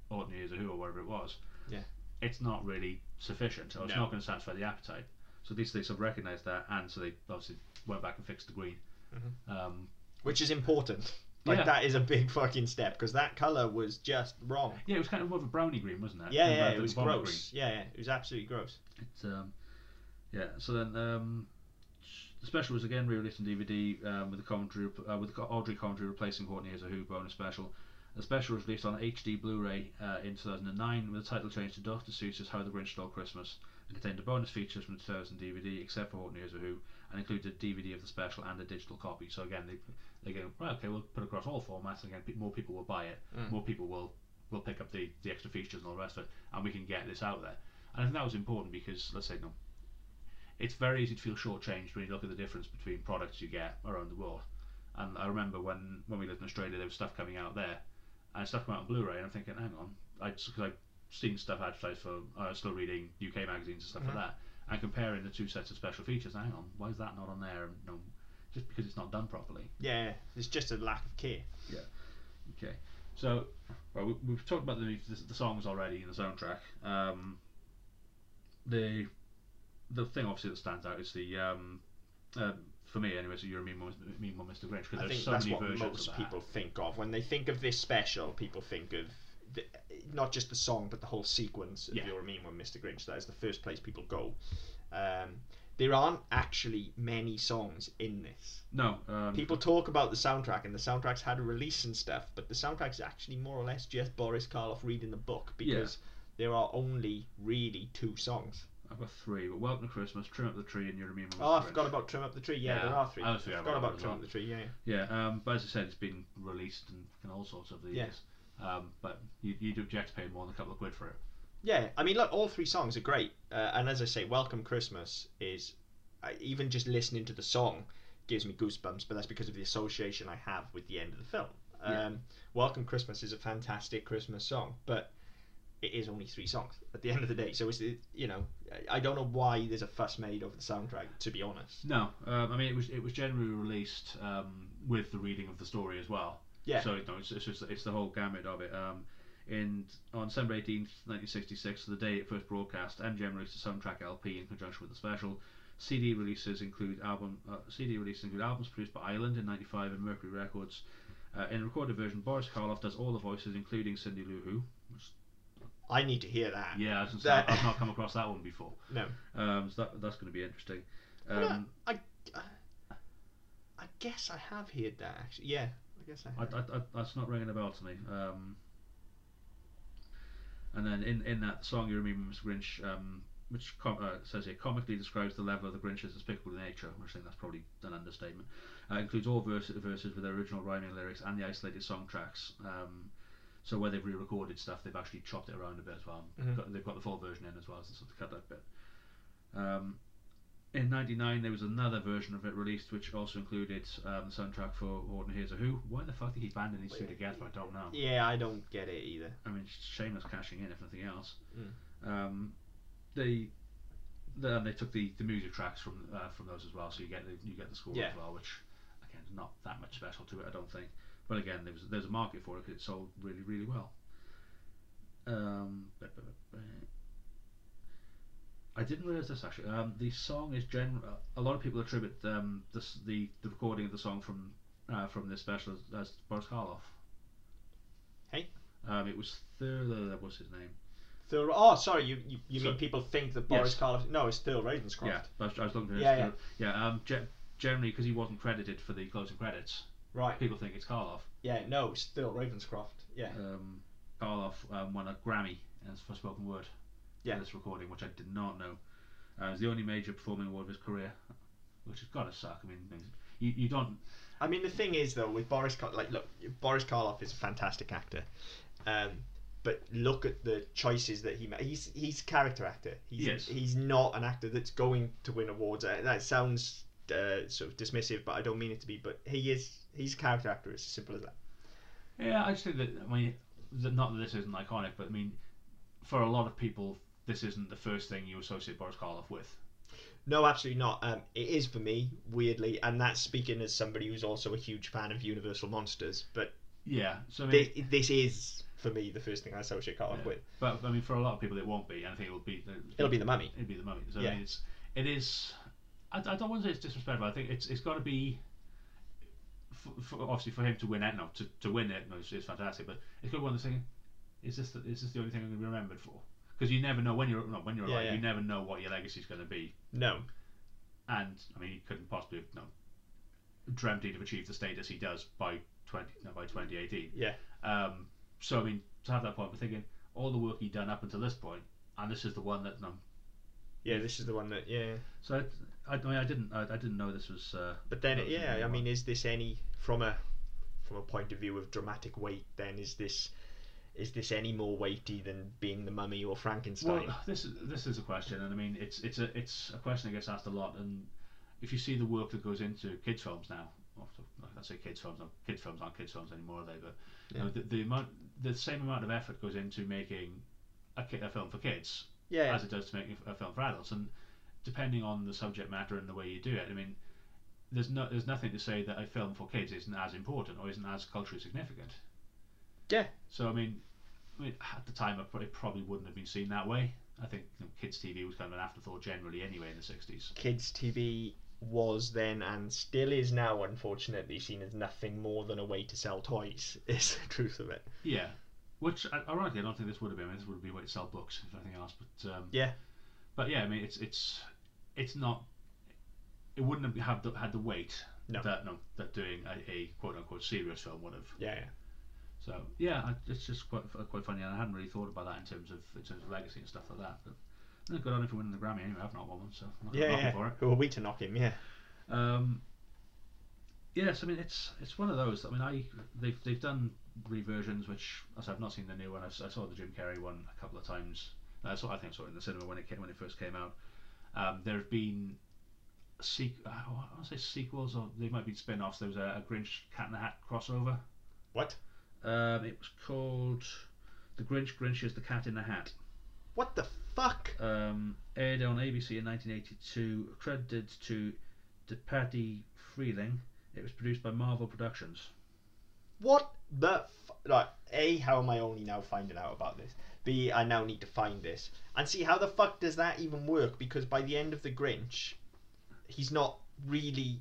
Speaker 2: Ordinary as a Who or whatever it was.
Speaker 1: Yeah.
Speaker 2: It's not really sufficient, or it's not going to satisfy the appetite. So at least they sort of recognised that, and so they obviously went back and fixed the green. Um,
Speaker 1: Which is important. Like
Speaker 2: Yeah.
Speaker 1: that is a big fucking step because that color was just wrong.
Speaker 2: yeah, it was kind of more of a brownie green, wasn't it?
Speaker 1: Yeah,
Speaker 2: Rather
Speaker 1: yeah, it was
Speaker 2: vomit
Speaker 1: gross. Yeah, yeah, it was absolutely gross.
Speaker 2: green. It's, um, yeah. So then um, the special was again re-released on DVD um, with the commentary, uh, with Audrey commentary replacing Horton Hears a Who bonus special. The special was released on HD Blu-ray uh, in 2009 with the title changed to Dr. Seuss's How the Grinch Stole Christmas and contained the bonus features from the 2000 DVD except for Horton Hears a Who and included a DVD of the special and a digital copy. So again, they they go right, okay, we'll put across all formats. And again, pe- more people will buy it,
Speaker 1: Mm.
Speaker 2: more people will will pick up the, the extra features and all the rest of it, and we can get this out there. And I think that was important because let's say no, it's very easy to feel shortchanged when you look at the difference between products you get around the world. And I remember when, when we lived in Australia, there was stuff coming out there, and stuff coming out on Blu-ray, and I'm thinking, hang on, I because I've seen stuff advertised for, was still reading UK magazines and stuff like that, and comparing the two sets of special features. Hang on, why is that not on there? And, you know, just because it's not done properly.
Speaker 1: Yeah, it's just a lack of care. Yeah.
Speaker 2: Okay, so well, we, we've talked about the, the the songs already in the soundtrack. Um, the the thing obviously that stands out is the um, uh, for me anyway. So you're a mean one, mean one, Mr. Grinch, because there's
Speaker 1: think
Speaker 2: so
Speaker 1: that's
Speaker 2: many
Speaker 1: what
Speaker 2: versions
Speaker 1: most people think of when they think of this special. People think of the, not just the song, but the whole sequence of
Speaker 2: Yeah.
Speaker 1: "You're a Mean One, Mr. Grinch." That is the first place people go. Um, there aren't actually many songs in this.
Speaker 2: No, um,
Speaker 1: People talk about the soundtrack, and the soundtrack's had a release and stuff, but the soundtrack's actually more or less just Boris Karloff reading the book because there are only really two songs.
Speaker 2: I've got three. But Welcome to Christmas, Trim Up the Tree, and You're a Mean One.
Speaker 1: Oh, I forgot about Trim Up the Tree. Yeah,
Speaker 2: Yeah,
Speaker 1: there are three.
Speaker 2: I
Speaker 1: I forgot
Speaker 2: about
Speaker 1: Trim Up the Tree. Yeah, yeah.
Speaker 2: Yeah, um, but as I said, it's been released and, in all sorts of the
Speaker 1: Yeah.
Speaker 2: years. Um, but you, you do object to paying more than a couple of quid for it.
Speaker 1: Yeah, I mean, look, all three songs are great, uh, and as I say, "Welcome Christmas" is uh, even just listening to the song gives me goosebumps, but that's because of the association I have with the end of the film. Um,
Speaker 2: Yeah.
Speaker 1: "Welcome Christmas" is a fantastic Christmas song, but it is only three songs at the end of the day. So it's you know, I- I don't know why there's a fuss made over the soundtrack. To be honest,
Speaker 2: No, um, I mean it was it was generally released um, with the reading of the story as well.
Speaker 1: Yeah,
Speaker 2: So you know, it's, it's just it's the whole gamut of it. Um, in on December eighteenth, nineteen sixty six, the day it first broadcast, MGM released a soundtrack LP in conjunction with the special. CD releases include album uh, CD releases include albums produced by Island in '95 and Mercury Records. Uh, in a recorded version, Boris Karloff does all the voices, including Cindy Lou Who.
Speaker 1: I need to hear that.
Speaker 2: yeah, I was gonna say,
Speaker 1: That-
Speaker 2: I've not come across that one before.
Speaker 1: No,
Speaker 2: Um, so that, that's going to be interesting. Um,
Speaker 1: I, I, I guess I have heard that actually. Yeah, guess I.
Speaker 2: I, I, that's not ringing a bell to me. Um, and then in, in that song, you remember Mr. Grinch, um, which com- uh, says here comically describes the level of the Grinch's despicable nature, which I think that's probably an understatement. Uh, includes all verse, verses with their original rhyming lyrics and the isolated song tracks. Um, so where they've re-recorded stuff, they've actually chopped it around a bit as well.
Speaker 1: Mhm.
Speaker 2: Got, they've got the full version in as well, so they cut that bit. Um, in '99 there was another version of it released, which also included um, the soundtrack for Horton Hears a Who. Why the fuck did he banding these two together? I don't know.
Speaker 1: Yeah, I don't get it either.
Speaker 2: I mean, shameless cashing in, if nothing else.
Speaker 1: Mm.
Speaker 2: Um, they, the, and they took the, the music tracks from uh, from those as well, so you get the, you get the score
Speaker 1: Yeah.
Speaker 2: as well, which again is not that much special to it, I don't think. But again, there was there's a market for it because it sold really really well. Um. I didn't realize this actually. Um, the song is gen. A lot of people attribute um, this, the the recording of the song from uh, from this special as, as Boris Karloff.
Speaker 1: Hey?
Speaker 2: Um, it was Thur. What's his name?
Speaker 1: Thil, oh, sorry, you you, you
Speaker 2: So-
Speaker 1: mean people think that Boris
Speaker 2: Yes.
Speaker 1: Karloff? No, it's Phil Ravenscroft.
Speaker 2: Yeah, I was, I was looking at
Speaker 1: Yeah,
Speaker 2: yeah. yeah um, ge- generally, because he wasn't credited for the closing credits,
Speaker 1: Right.
Speaker 2: people think it's Karloff.
Speaker 1: Yeah, no, it's Phil Ravenscroft. Yeah.
Speaker 2: Um, Karloff um, won a Grammy as for spoken word
Speaker 1: Yeah.
Speaker 2: for this recording, which I did not know. Uh, it was the only major performing award of his career, which has got to suck. I mean, you, you don't.
Speaker 1: I mean, the thing is though, with Boris, Kar- like, look, Boris Karloff is a fantastic actor, um, but look at the choices that he made. He's he's a character actor. He's,
Speaker 2: Yes.
Speaker 1: He's not an actor that's going to win awards. Uh, That sounds uh, sort of dismissive, but I don't mean it to be. But he is. He's a character actor. It's as simple as that.
Speaker 2: Yeah, I just think that. I mean, not that this isn't iconic, but I mean, for a lot of people, this isn't the first thing you associate Boris Karloff with.
Speaker 1: No, absolutely not. Um, it is for me, weirdly, and that's speaking as somebody who's also a huge fan of Universal Monsters. But
Speaker 2: Yeah, so I mean,
Speaker 1: thi- this is for me the first thing I associate Karloff
Speaker 2: Yeah.
Speaker 1: with.
Speaker 2: but I mean, for a lot of people, it won't be. I think it'll be. The,
Speaker 1: It'll be the Mummy.
Speaker 2: It'd be the mummy. So
Speaker 1: Yeah.
Speaker 2: I mean, it's it is. I, I don't want to say it's disrespectful. I think it's it's got to be. For, for, obviously, for him to win it, no, to, to win it, no, it's, it's fantastic. But it's got to be one of those things. Is this the, is this the only thing I'm going to be remembered for? Because you never know when you're no, when you're
Speaker 1: Yeah,
Speaker 2: alive,
Speaker 1: yeah.
Speaker 2: you never know what your legacy's going to be.
Speaker 1: No.
Speaker 2: And I mean, he couldn't possibly have no, dreamt he'd have achieved the status he does by twenty no, by 2018.
Speaker 1: Yeah.
Speaker 2: Um, so I mean, to have that point, we're thinking all the work he'd done up until this point, and this is the one that no,
Speaker 1: Yeah, this is the one that. Yeah.
Speaker 2: So I, I, I mean, I didn't, I, I didn't know this was. Uh,
Speaker 1: But then, yeah, I mean, is this any from a from a point of view of dramatic weight? Then is this is this any more weighty than being the Mummy or Frankenstein?
Speaker 2: well, this is this is a question, and I mean, it's it's a it's a question that gets asked a lot, and if you see the work that goes into kids films now, I say kids films, no, kids films aren't kids films anymore, are they? But you know, the, the amount, the same amount of effort goes into making a, ki- a film for kids
Speaker 1: yeah,
Speaker 2: as it does to make a film for adults, and depending on the subject matter and the way you do it, I mean, there's no there's nothing to say that a film for kids isn't as important or isn't as culturally significant.
Speaker 1: Yeah.
Speaker 2: So I mean, I mean at the time, it probably, wouldn't have been seen that way. I think you know, kids TV was kind of an afterthought generally anyway in the '60s.
Speaker 1: kids TV was then and still is now, unfortunately, seen as nothing more than a way to sell toys. Is the truth of it.
Speaker 2: Yeah. Which, ironically, I don't think this would have been. I mean, this would be a way to sell books, if anything else. But um,
Speaker 1: Yeah.
Speaker 2: But yeah, I mean, it's it's it's not. It wouldn't have had the, had the weight
Speaker 1: No.
Speaker 2: that no that doing a, a quote unquote serious film would have.
Speaker 1: Yeah, yeah.
Speaker 2: So yeah, I, it's just quite quite funny, and I hadn't really thought about that in terms of in terms of legacy and stuff like that. But eh, good on him for winning the Grammy anyway. I've not won one, so I'm not
Speaker 1: Yeah, yeah.
Speaker 2: for it.
Speaker 1: Who are we to knock him? Yeah.
Speaker 2: Um, yes, I mean it's it's one of those. I mean, I they've they've done reversions, which as I've not seen the new one. I saw the Jim Carrey one a couple of times. I saw I think I saw it in the cinema when it came, when it first came out. Um, there have been sequ- I want to say sequels or they might be spin-offs. There was a, a Grinch Cat in the Hat crossover.
Speaker 1: What?
Speaker 2: Um, it was called The Grinch Grinches the Cat in the Hat.
Speaker 1: What the fuck?
Speaker 2: Um, aired on ABC in 1982, credited to DePatie Freleng. It was produced by Marvel Productions.
Speaker 1: What the f- like? A, how am I only now finding out about this? B, I now need to find this and see how the fuck does that even work? Because by the end of the Grinch, he's not really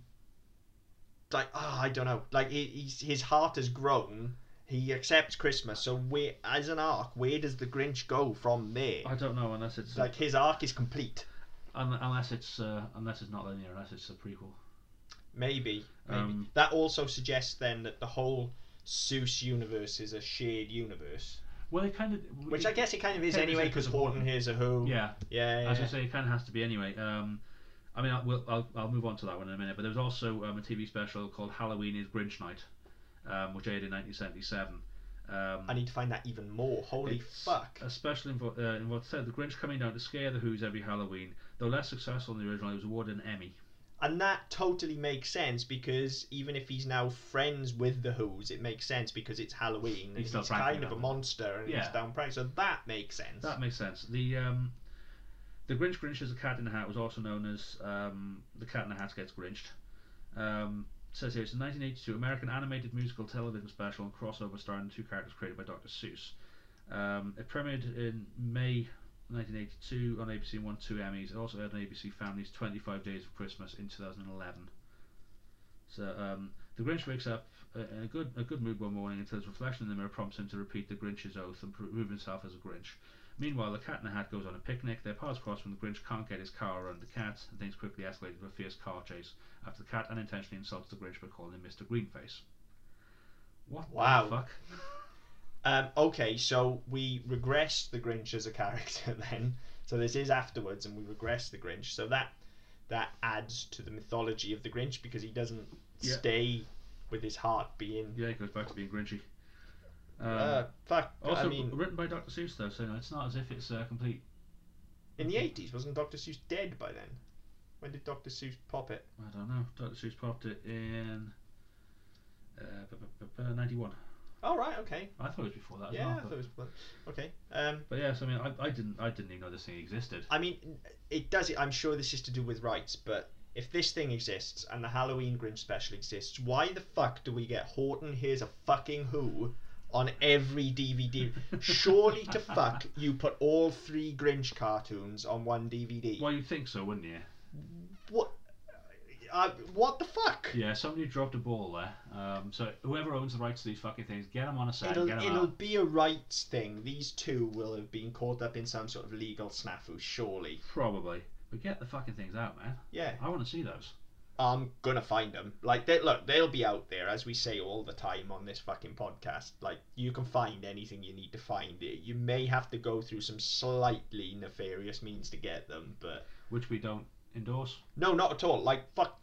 Speaker 1: like ah, I don't know. Like he, he's, his heart has grown. He accepts Christmas. So where, as an arc, where does the Grinch go from there?
Speaker 2: I don't know unless it's
Speaker 1: Like his arc is complete.
Speaker 2: un- unless it's uh, unless it's not linear, unless it's a prequel.
Speaker 1: Maybe, maybe.
Speaker 2: Um,
Speaker 1: that also suggests then that the whole Seuss universe is a shared universe.
Speaker 2: Well, it kind of
Speaker 1: Which I guess it kind of is anyway, because Horton Hears a Who.
Speaker 2: Yeah,
Speaker 1: Yeah, yeah.
Speaker 2: as I say, it kind of has to be anyway. Um, I mean, I'll, we'll, I'll, I'll move on to that one in a minute. But there was also um, a TV special called Halloween is Grinch Night, um, which aired in 1977. Um,
Speaker 1: I need to find that even more. Holy fuck.
Speaker 2: A special invo- uh, involved said the Grinch coming down to scare the Whos every Halloween. Though less successful than the original, it was awarded an Emmy.
Speaker 1: And that totally makes sense because even if he's now friends with the Whos, it makes sense because it's Halloween and
Speaker 2: He's
Speaker 1: he's, kind of a monster and
Speaker 2: Yeah.
Speaker 1: he's down prank. So that makes sense.
Speaker 2: That makes sense. The um, the Grinch Grinches a Cat in the Hat was also known as um, the Cat in the Hat gets Grinched. Um, says here it's a 1982 American animated musical television special and crossover starring two characters created by Dr. Seuss. Um, it premiered in May 1982 on ABC and won two Emmys. It also aired on ABC Family's 25 Days of Christmas in 2011. So um, the Grinch wakes up uh, in a good a good mood one morning until his reflection in the mirror prompts him to repeat the Grinch's oath and prove himself as a Grinch. Meanwhile, the Cat in the Hat goes on a picnic. Their paths cross when the Grinch can't get his car around the cat, and things quickly escalate to a fierce car chase after the cat unintentionally insults the Grinch by calling him Mr. Greenface. What
Speaker 1: Wow.
Speaker 2: the fuck?
Speaker 1: Um, okay, so we regress the Grinch as a character then. So this is afterwards, and we regress the Grinch. So that that adds to the mythology of the Grinch because he doesn't
Speaker 2: Yeah.
Speaker 1: stay with his heart being.
Speaker 2: Yeah, he goes back to being Grinchy. Um,
Speaker 1: uh, fuck.
Speaker 2: also
Speaker 1: I mean,
Speaker 2: written by Dr. Seuss though, so no, it's not as if it's a complete.
Speaker 1: in the eighties, wasn't Dr. Seuss dead by then? When did Dr. Seuss pop it?
Speaker 2: I don't know. Dr. Seuss popped it in uh, bu- bu- bu- bu- 91.
Speaker 1: Oh right, okay.
Speaker 2: I thought it was before that as
Speaker 1: Yeah,
Speaker 2: well.
Speaker 1: I thought it was okay. Um,
Speaker 2: But yeah, so I mean, I, I didn't I didn't even know this thing existed.
Speaker 1: I mean, it does. I'm sure this is to do with rights, but if this thing exists and the Halloween Grinch special exists, why the fuck do we get Horton Hears a fucking Who on every DVD? Surely to fuck, you put all three Grinch cartoons on one DVD.
Speaker 2: Well, you'd think so, wouldn't you?
Speaker 1: What? Uh, what the fuck?
Speaker 2: Yeah, somebody dropped a ball there. Um, so whoever owns the rights to these fucking things, get them on a set,
Speaker 1: It'll, it'll be a rights thing. These two will have been caught up in some sort of legal snafu, surely.
Speaker 2: Probably, but get the fucking things out, man.
Speaker 1: Yeah.
Speaker 2: I want to see those.
Speaker 1: I'm gonna find them. Like, they, look, they'll be out there as we say all the time on this fucking podcast. Like, you can find anything you need to find it. You may have to go through some slightly nefarious means to get them, but
Speaker 2: Which we don't endorse.
Speaker 1: no, not at all. Like, fuck.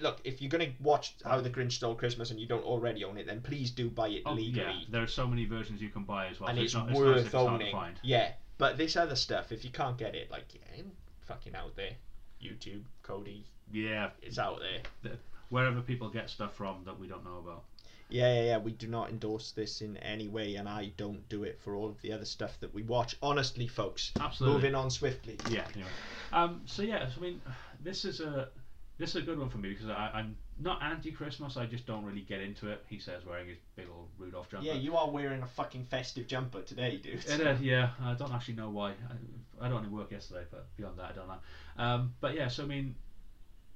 Speaker 1: Look, if you're gonna watch How the Grinch Stole Christmas and you don't already own it, then please do buy it
Speaker 2: Oh yeah,
Speaker 1: legally,
Speaker 2: there are so many versions you can buy as well.
Speaker 1: and
Speaker 2: so
Speaker 1: it's,
Speaker 2: it's not
Speaker 1: worth
Speaker 2: it's
Speaker 1: owning.
Speaker 2: find.
Speaker 1: Yeah, but this other stuff, if you can't get it, like, yeah, fucking out there. YouTube, Kodi,
Speaker 2: Yeah,
Speaker 1: it's out there.
Speaker 2: wherever people get stuff from that we don't know about.
Speaker 1: Yeah, yeah, yeah. We do not endorse this in any way, and I don't do it for all of the other stuff that we watch. Honestly, folks.
Speaker 2: Absolutely.
Speaker 1: Moving on swiftly.
Speaker 2: Yeah. Anyway, um, so yeah, so, I mean, this is a this is a good one for me because I, I'm not anti-Christmas. I just don't really get into it. He says wearing his big old Rudolph jumper.
Speaker 1: Yeah, you are wearing a fucking festive jumper today, dude.
Speaker 2: It is, yeah. I don't actually know why. I, I don't only work yesterday, but beyond that, I don't know. Um, but yeah, so I mean,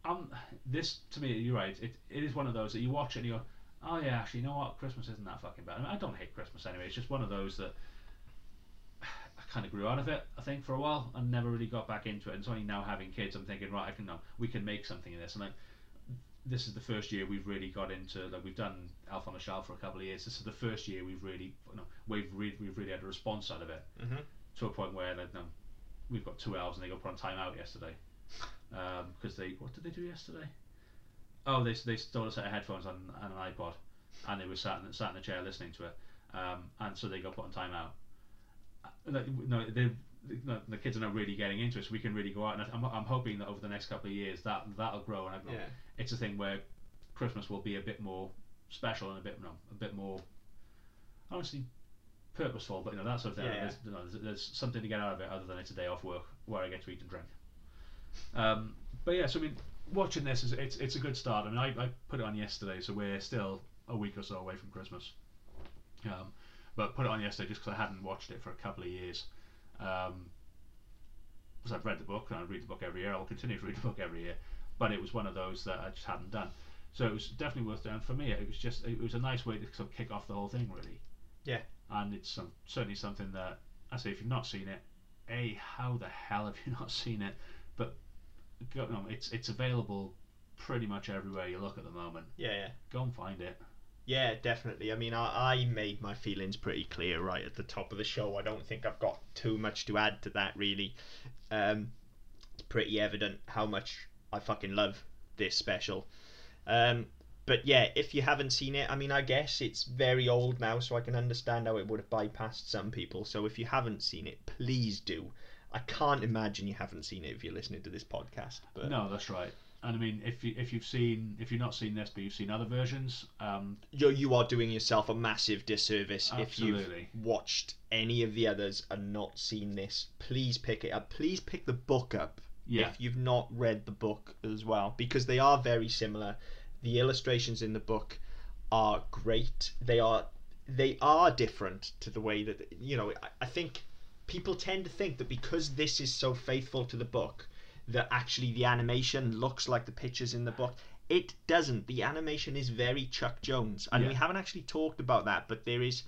Speaker 2: um, this to me, you're right. It, it is one of those that you watch it and you go, oh yeah, actually, you know what? Christmas isn't that fucking bad. I, mean, I don't hate Christmas anyway. It's just one of those that I kind of grew out of it. I think for a while and never really got back into it. And it's only now having kids, I'm thinking, right, I can know we can make something of this. And like, this is the first year we've really got into like we've done Elf on the Shelf for a couple of years. This is the first year we've really, you know, we've re- we've really had a response out of it
Speaker 1: hmm
Speaker 2: to a point where like, no, we've got two elves and they got put on time out yesterday because they what did they do yesterday? Oh, they they stole a set of headphones and, and an iPod, and they were sat in, sat in the chair listening to it, um, and so they got put on time out. Uh, No, they. No, the kids are not really getting into it, so we can really go out. And I'm, I'm hoping that over the next couple of years that that'll grow, and
Speaker 1: Yeah.
Speaker 2: it's a thing where Christmas will be a bit more special and a bit, no, a bit more, honestly, purposeful. But you know that sort of thing.
Speaker 1: Yeah.
Speaker 2: There's, you know, there's, there's something to get out of it other than it's a day off work where I get to eat and drink. Um, but yeah, so I mean, watching this is it's it's a good start. I mean, I, I put it on yesterday, so we're still a week or so away from Christmas. Um, but put it on yesterday just because I hadn't watched it for a couple of years. Um, because I've read the book and I read the book every year. I'll continue to read the book every year, but it was one of those that I just hadn't done. So it was definitely worth doing. For me, it was just it was a nice way to sort of kick off the whole thing, really.
Speaker 1: Yeah.
Speaker 2: And it's some, certainly something that I say if you've not seen it, a how the hell have you not seen it? But go, no, it's it's available pretty much everywhere you look at the moment.
Speaker 1: Yeah, yeah.
Speaker 2: Go and find it.
Speaker 1: Yeah, definitely. I mean, I, I made my feelings pretty clear right at the top of the show. I don't think I've got too much to add to that, really. Um, it's pretty evident how much I fucking love this special. Um, but yeah, if you haven't seen it, I mean, I guess it's very old now, so I can understand how it would have bypassed some people. So if you haven't seen it, please do. I can't imagine you haven't seen it if you're listening to this podcast. But
Speaker 2: No, that's right. And I mean, if you if you've seen if you've not seen this, but you've seen other versions, um,
Speaker 1: you you are doing yourself a massive disservice if you've watched any of the others and not seen this. Please pick it up. Please pick the book up
Speaker 2: yeah,
Speaker 1: if you've not read the book as well, because they are very similar. The illustrations in the book are great. They are they are different to the way that you know. I, I think people tend to think that because this is so faithful to the book, that actually the animation looks like the pictures in the book. It doesn't. The animation is very Chuck Jones, and we haven't actually talked about that. But there is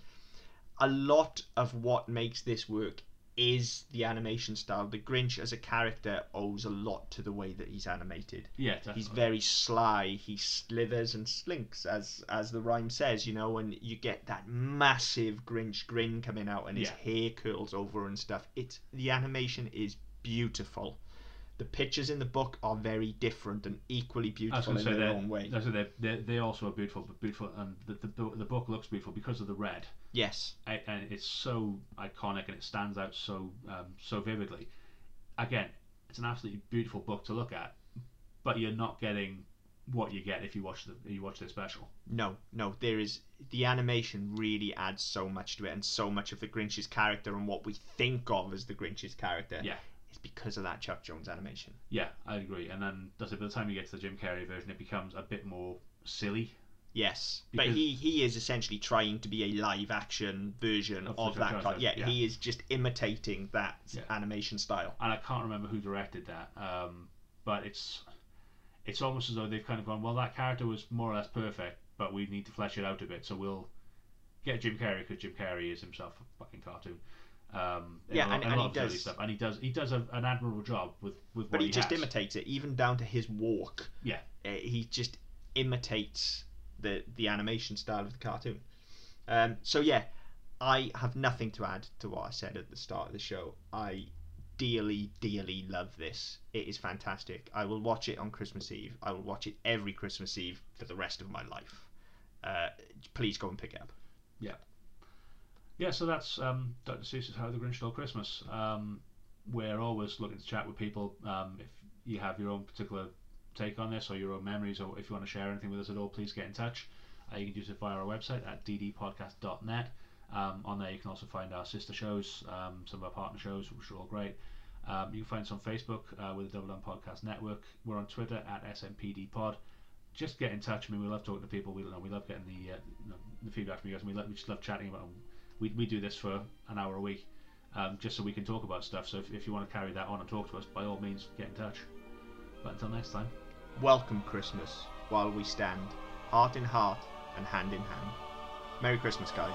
Speaker 1: a lot of what makes this work is the animation style. The Grinch as a character owes a lot to the way that he's animated.
Speaker 2: yeah, definitely.
Speaker 1: He's very sly. He slithers and slinks, as as the rhyme says, you know, and you get that massive Grinch grin coming out, and his
Speaker 2: Yeah.
Speaker 1: hair curls over and stuff. It's the animation is beautiful. The pictures in the book are very different and equally beautiful in their own way.
Speaker 2: I was gonna they they also are beautiful, but beautiful, and the, the the book looks beautiful because of the red.
Speaker 1: Yes,
Speaker 2: I- and it's so iconic and it stands out so um, so vividly. Again, it's an absolutely beautiful book to look at, but you're not getting what you get if you watch the you watch the special.
Speaker 1: no, no. There is the animation really adds so much to it, and so much of the Grinch's character and what we think of as the Grinch's character
Speaker 2: Yeah.
Speaker 1: Is because of that Chuck Jones animation.
Speaker 2: Yeah, I agree. And then that's it, by the time you get to the Jim Carrey version, it becomes a bit more silly.
Speaker 1: Yes, but he he is essentially trying to be a live action version
Speaker 2: Of
Speaker 1: of, that. Car- yeah,
Speaker 2: yeah.
Speaker 1: he is just imitating that
Speaker 2: Yeah.
Speaker 1: animation style.
Speaker 2: And I can't remember who directed that, um, but it's it's almost as though they've kind of gone, well, that character was more or less perfect, but we need to flesh it out a bit, so we'll get Jim Carrey because Jim Carrey is himself a fucking cartoon. Um,
Speaker 1: Yeah, and-
Speaker 2: a
Speaker 1: and he does-
Speaker 2: stuff, and he does he does a, an admirable job with with
Speaker 1: But
Speaker 2: what
Speaker 1: he, just
Speaker 2: has.
Speaker 1: imitates it, even down to his walk.
Speaker 2: Yeah.
Speaker 1: Uh, he just imitates the the animation style of the cartoon. Um, so yeah, I have nothing to add to what I said at the start of the show. I dearly, dearly love this. It is fantastic. I will watch it on Christmas Eve. I will watch it every Christmas Eve for the rest of my life. Uh, please go and pick it up.
Speaker 2: Yeah, so that's um, Dr. Seuss's How the Grinch Stole Christmas. Um, we're always looking to chat with people. Um, if you have your own particular take on this or your own memories, or if you want to share anything with us at all, please get in touch. Uh, you can do so via our website at ddpodcast.net. Um, on there, you can also find our sister shows, um, some of our partner shows, which are all great. Um, you can find us on Facebook uh, with the Double Down Podcast Network. We're on Twitter at SMPDPod. Just get in touch. I mean, we love talking to people. We, we love getting the, uh, you know, the feedback from you guys. And we, love, we just love chatting about we, we do this for an hour a week um, just so we can talk about stuff. So if, if you want to carry that on and talk to us, by all means, get in touch. But until next time.
Speaker 1: Welcome Christmas while we stand, heart in heart and hand in hand. Merry Christmas, guys.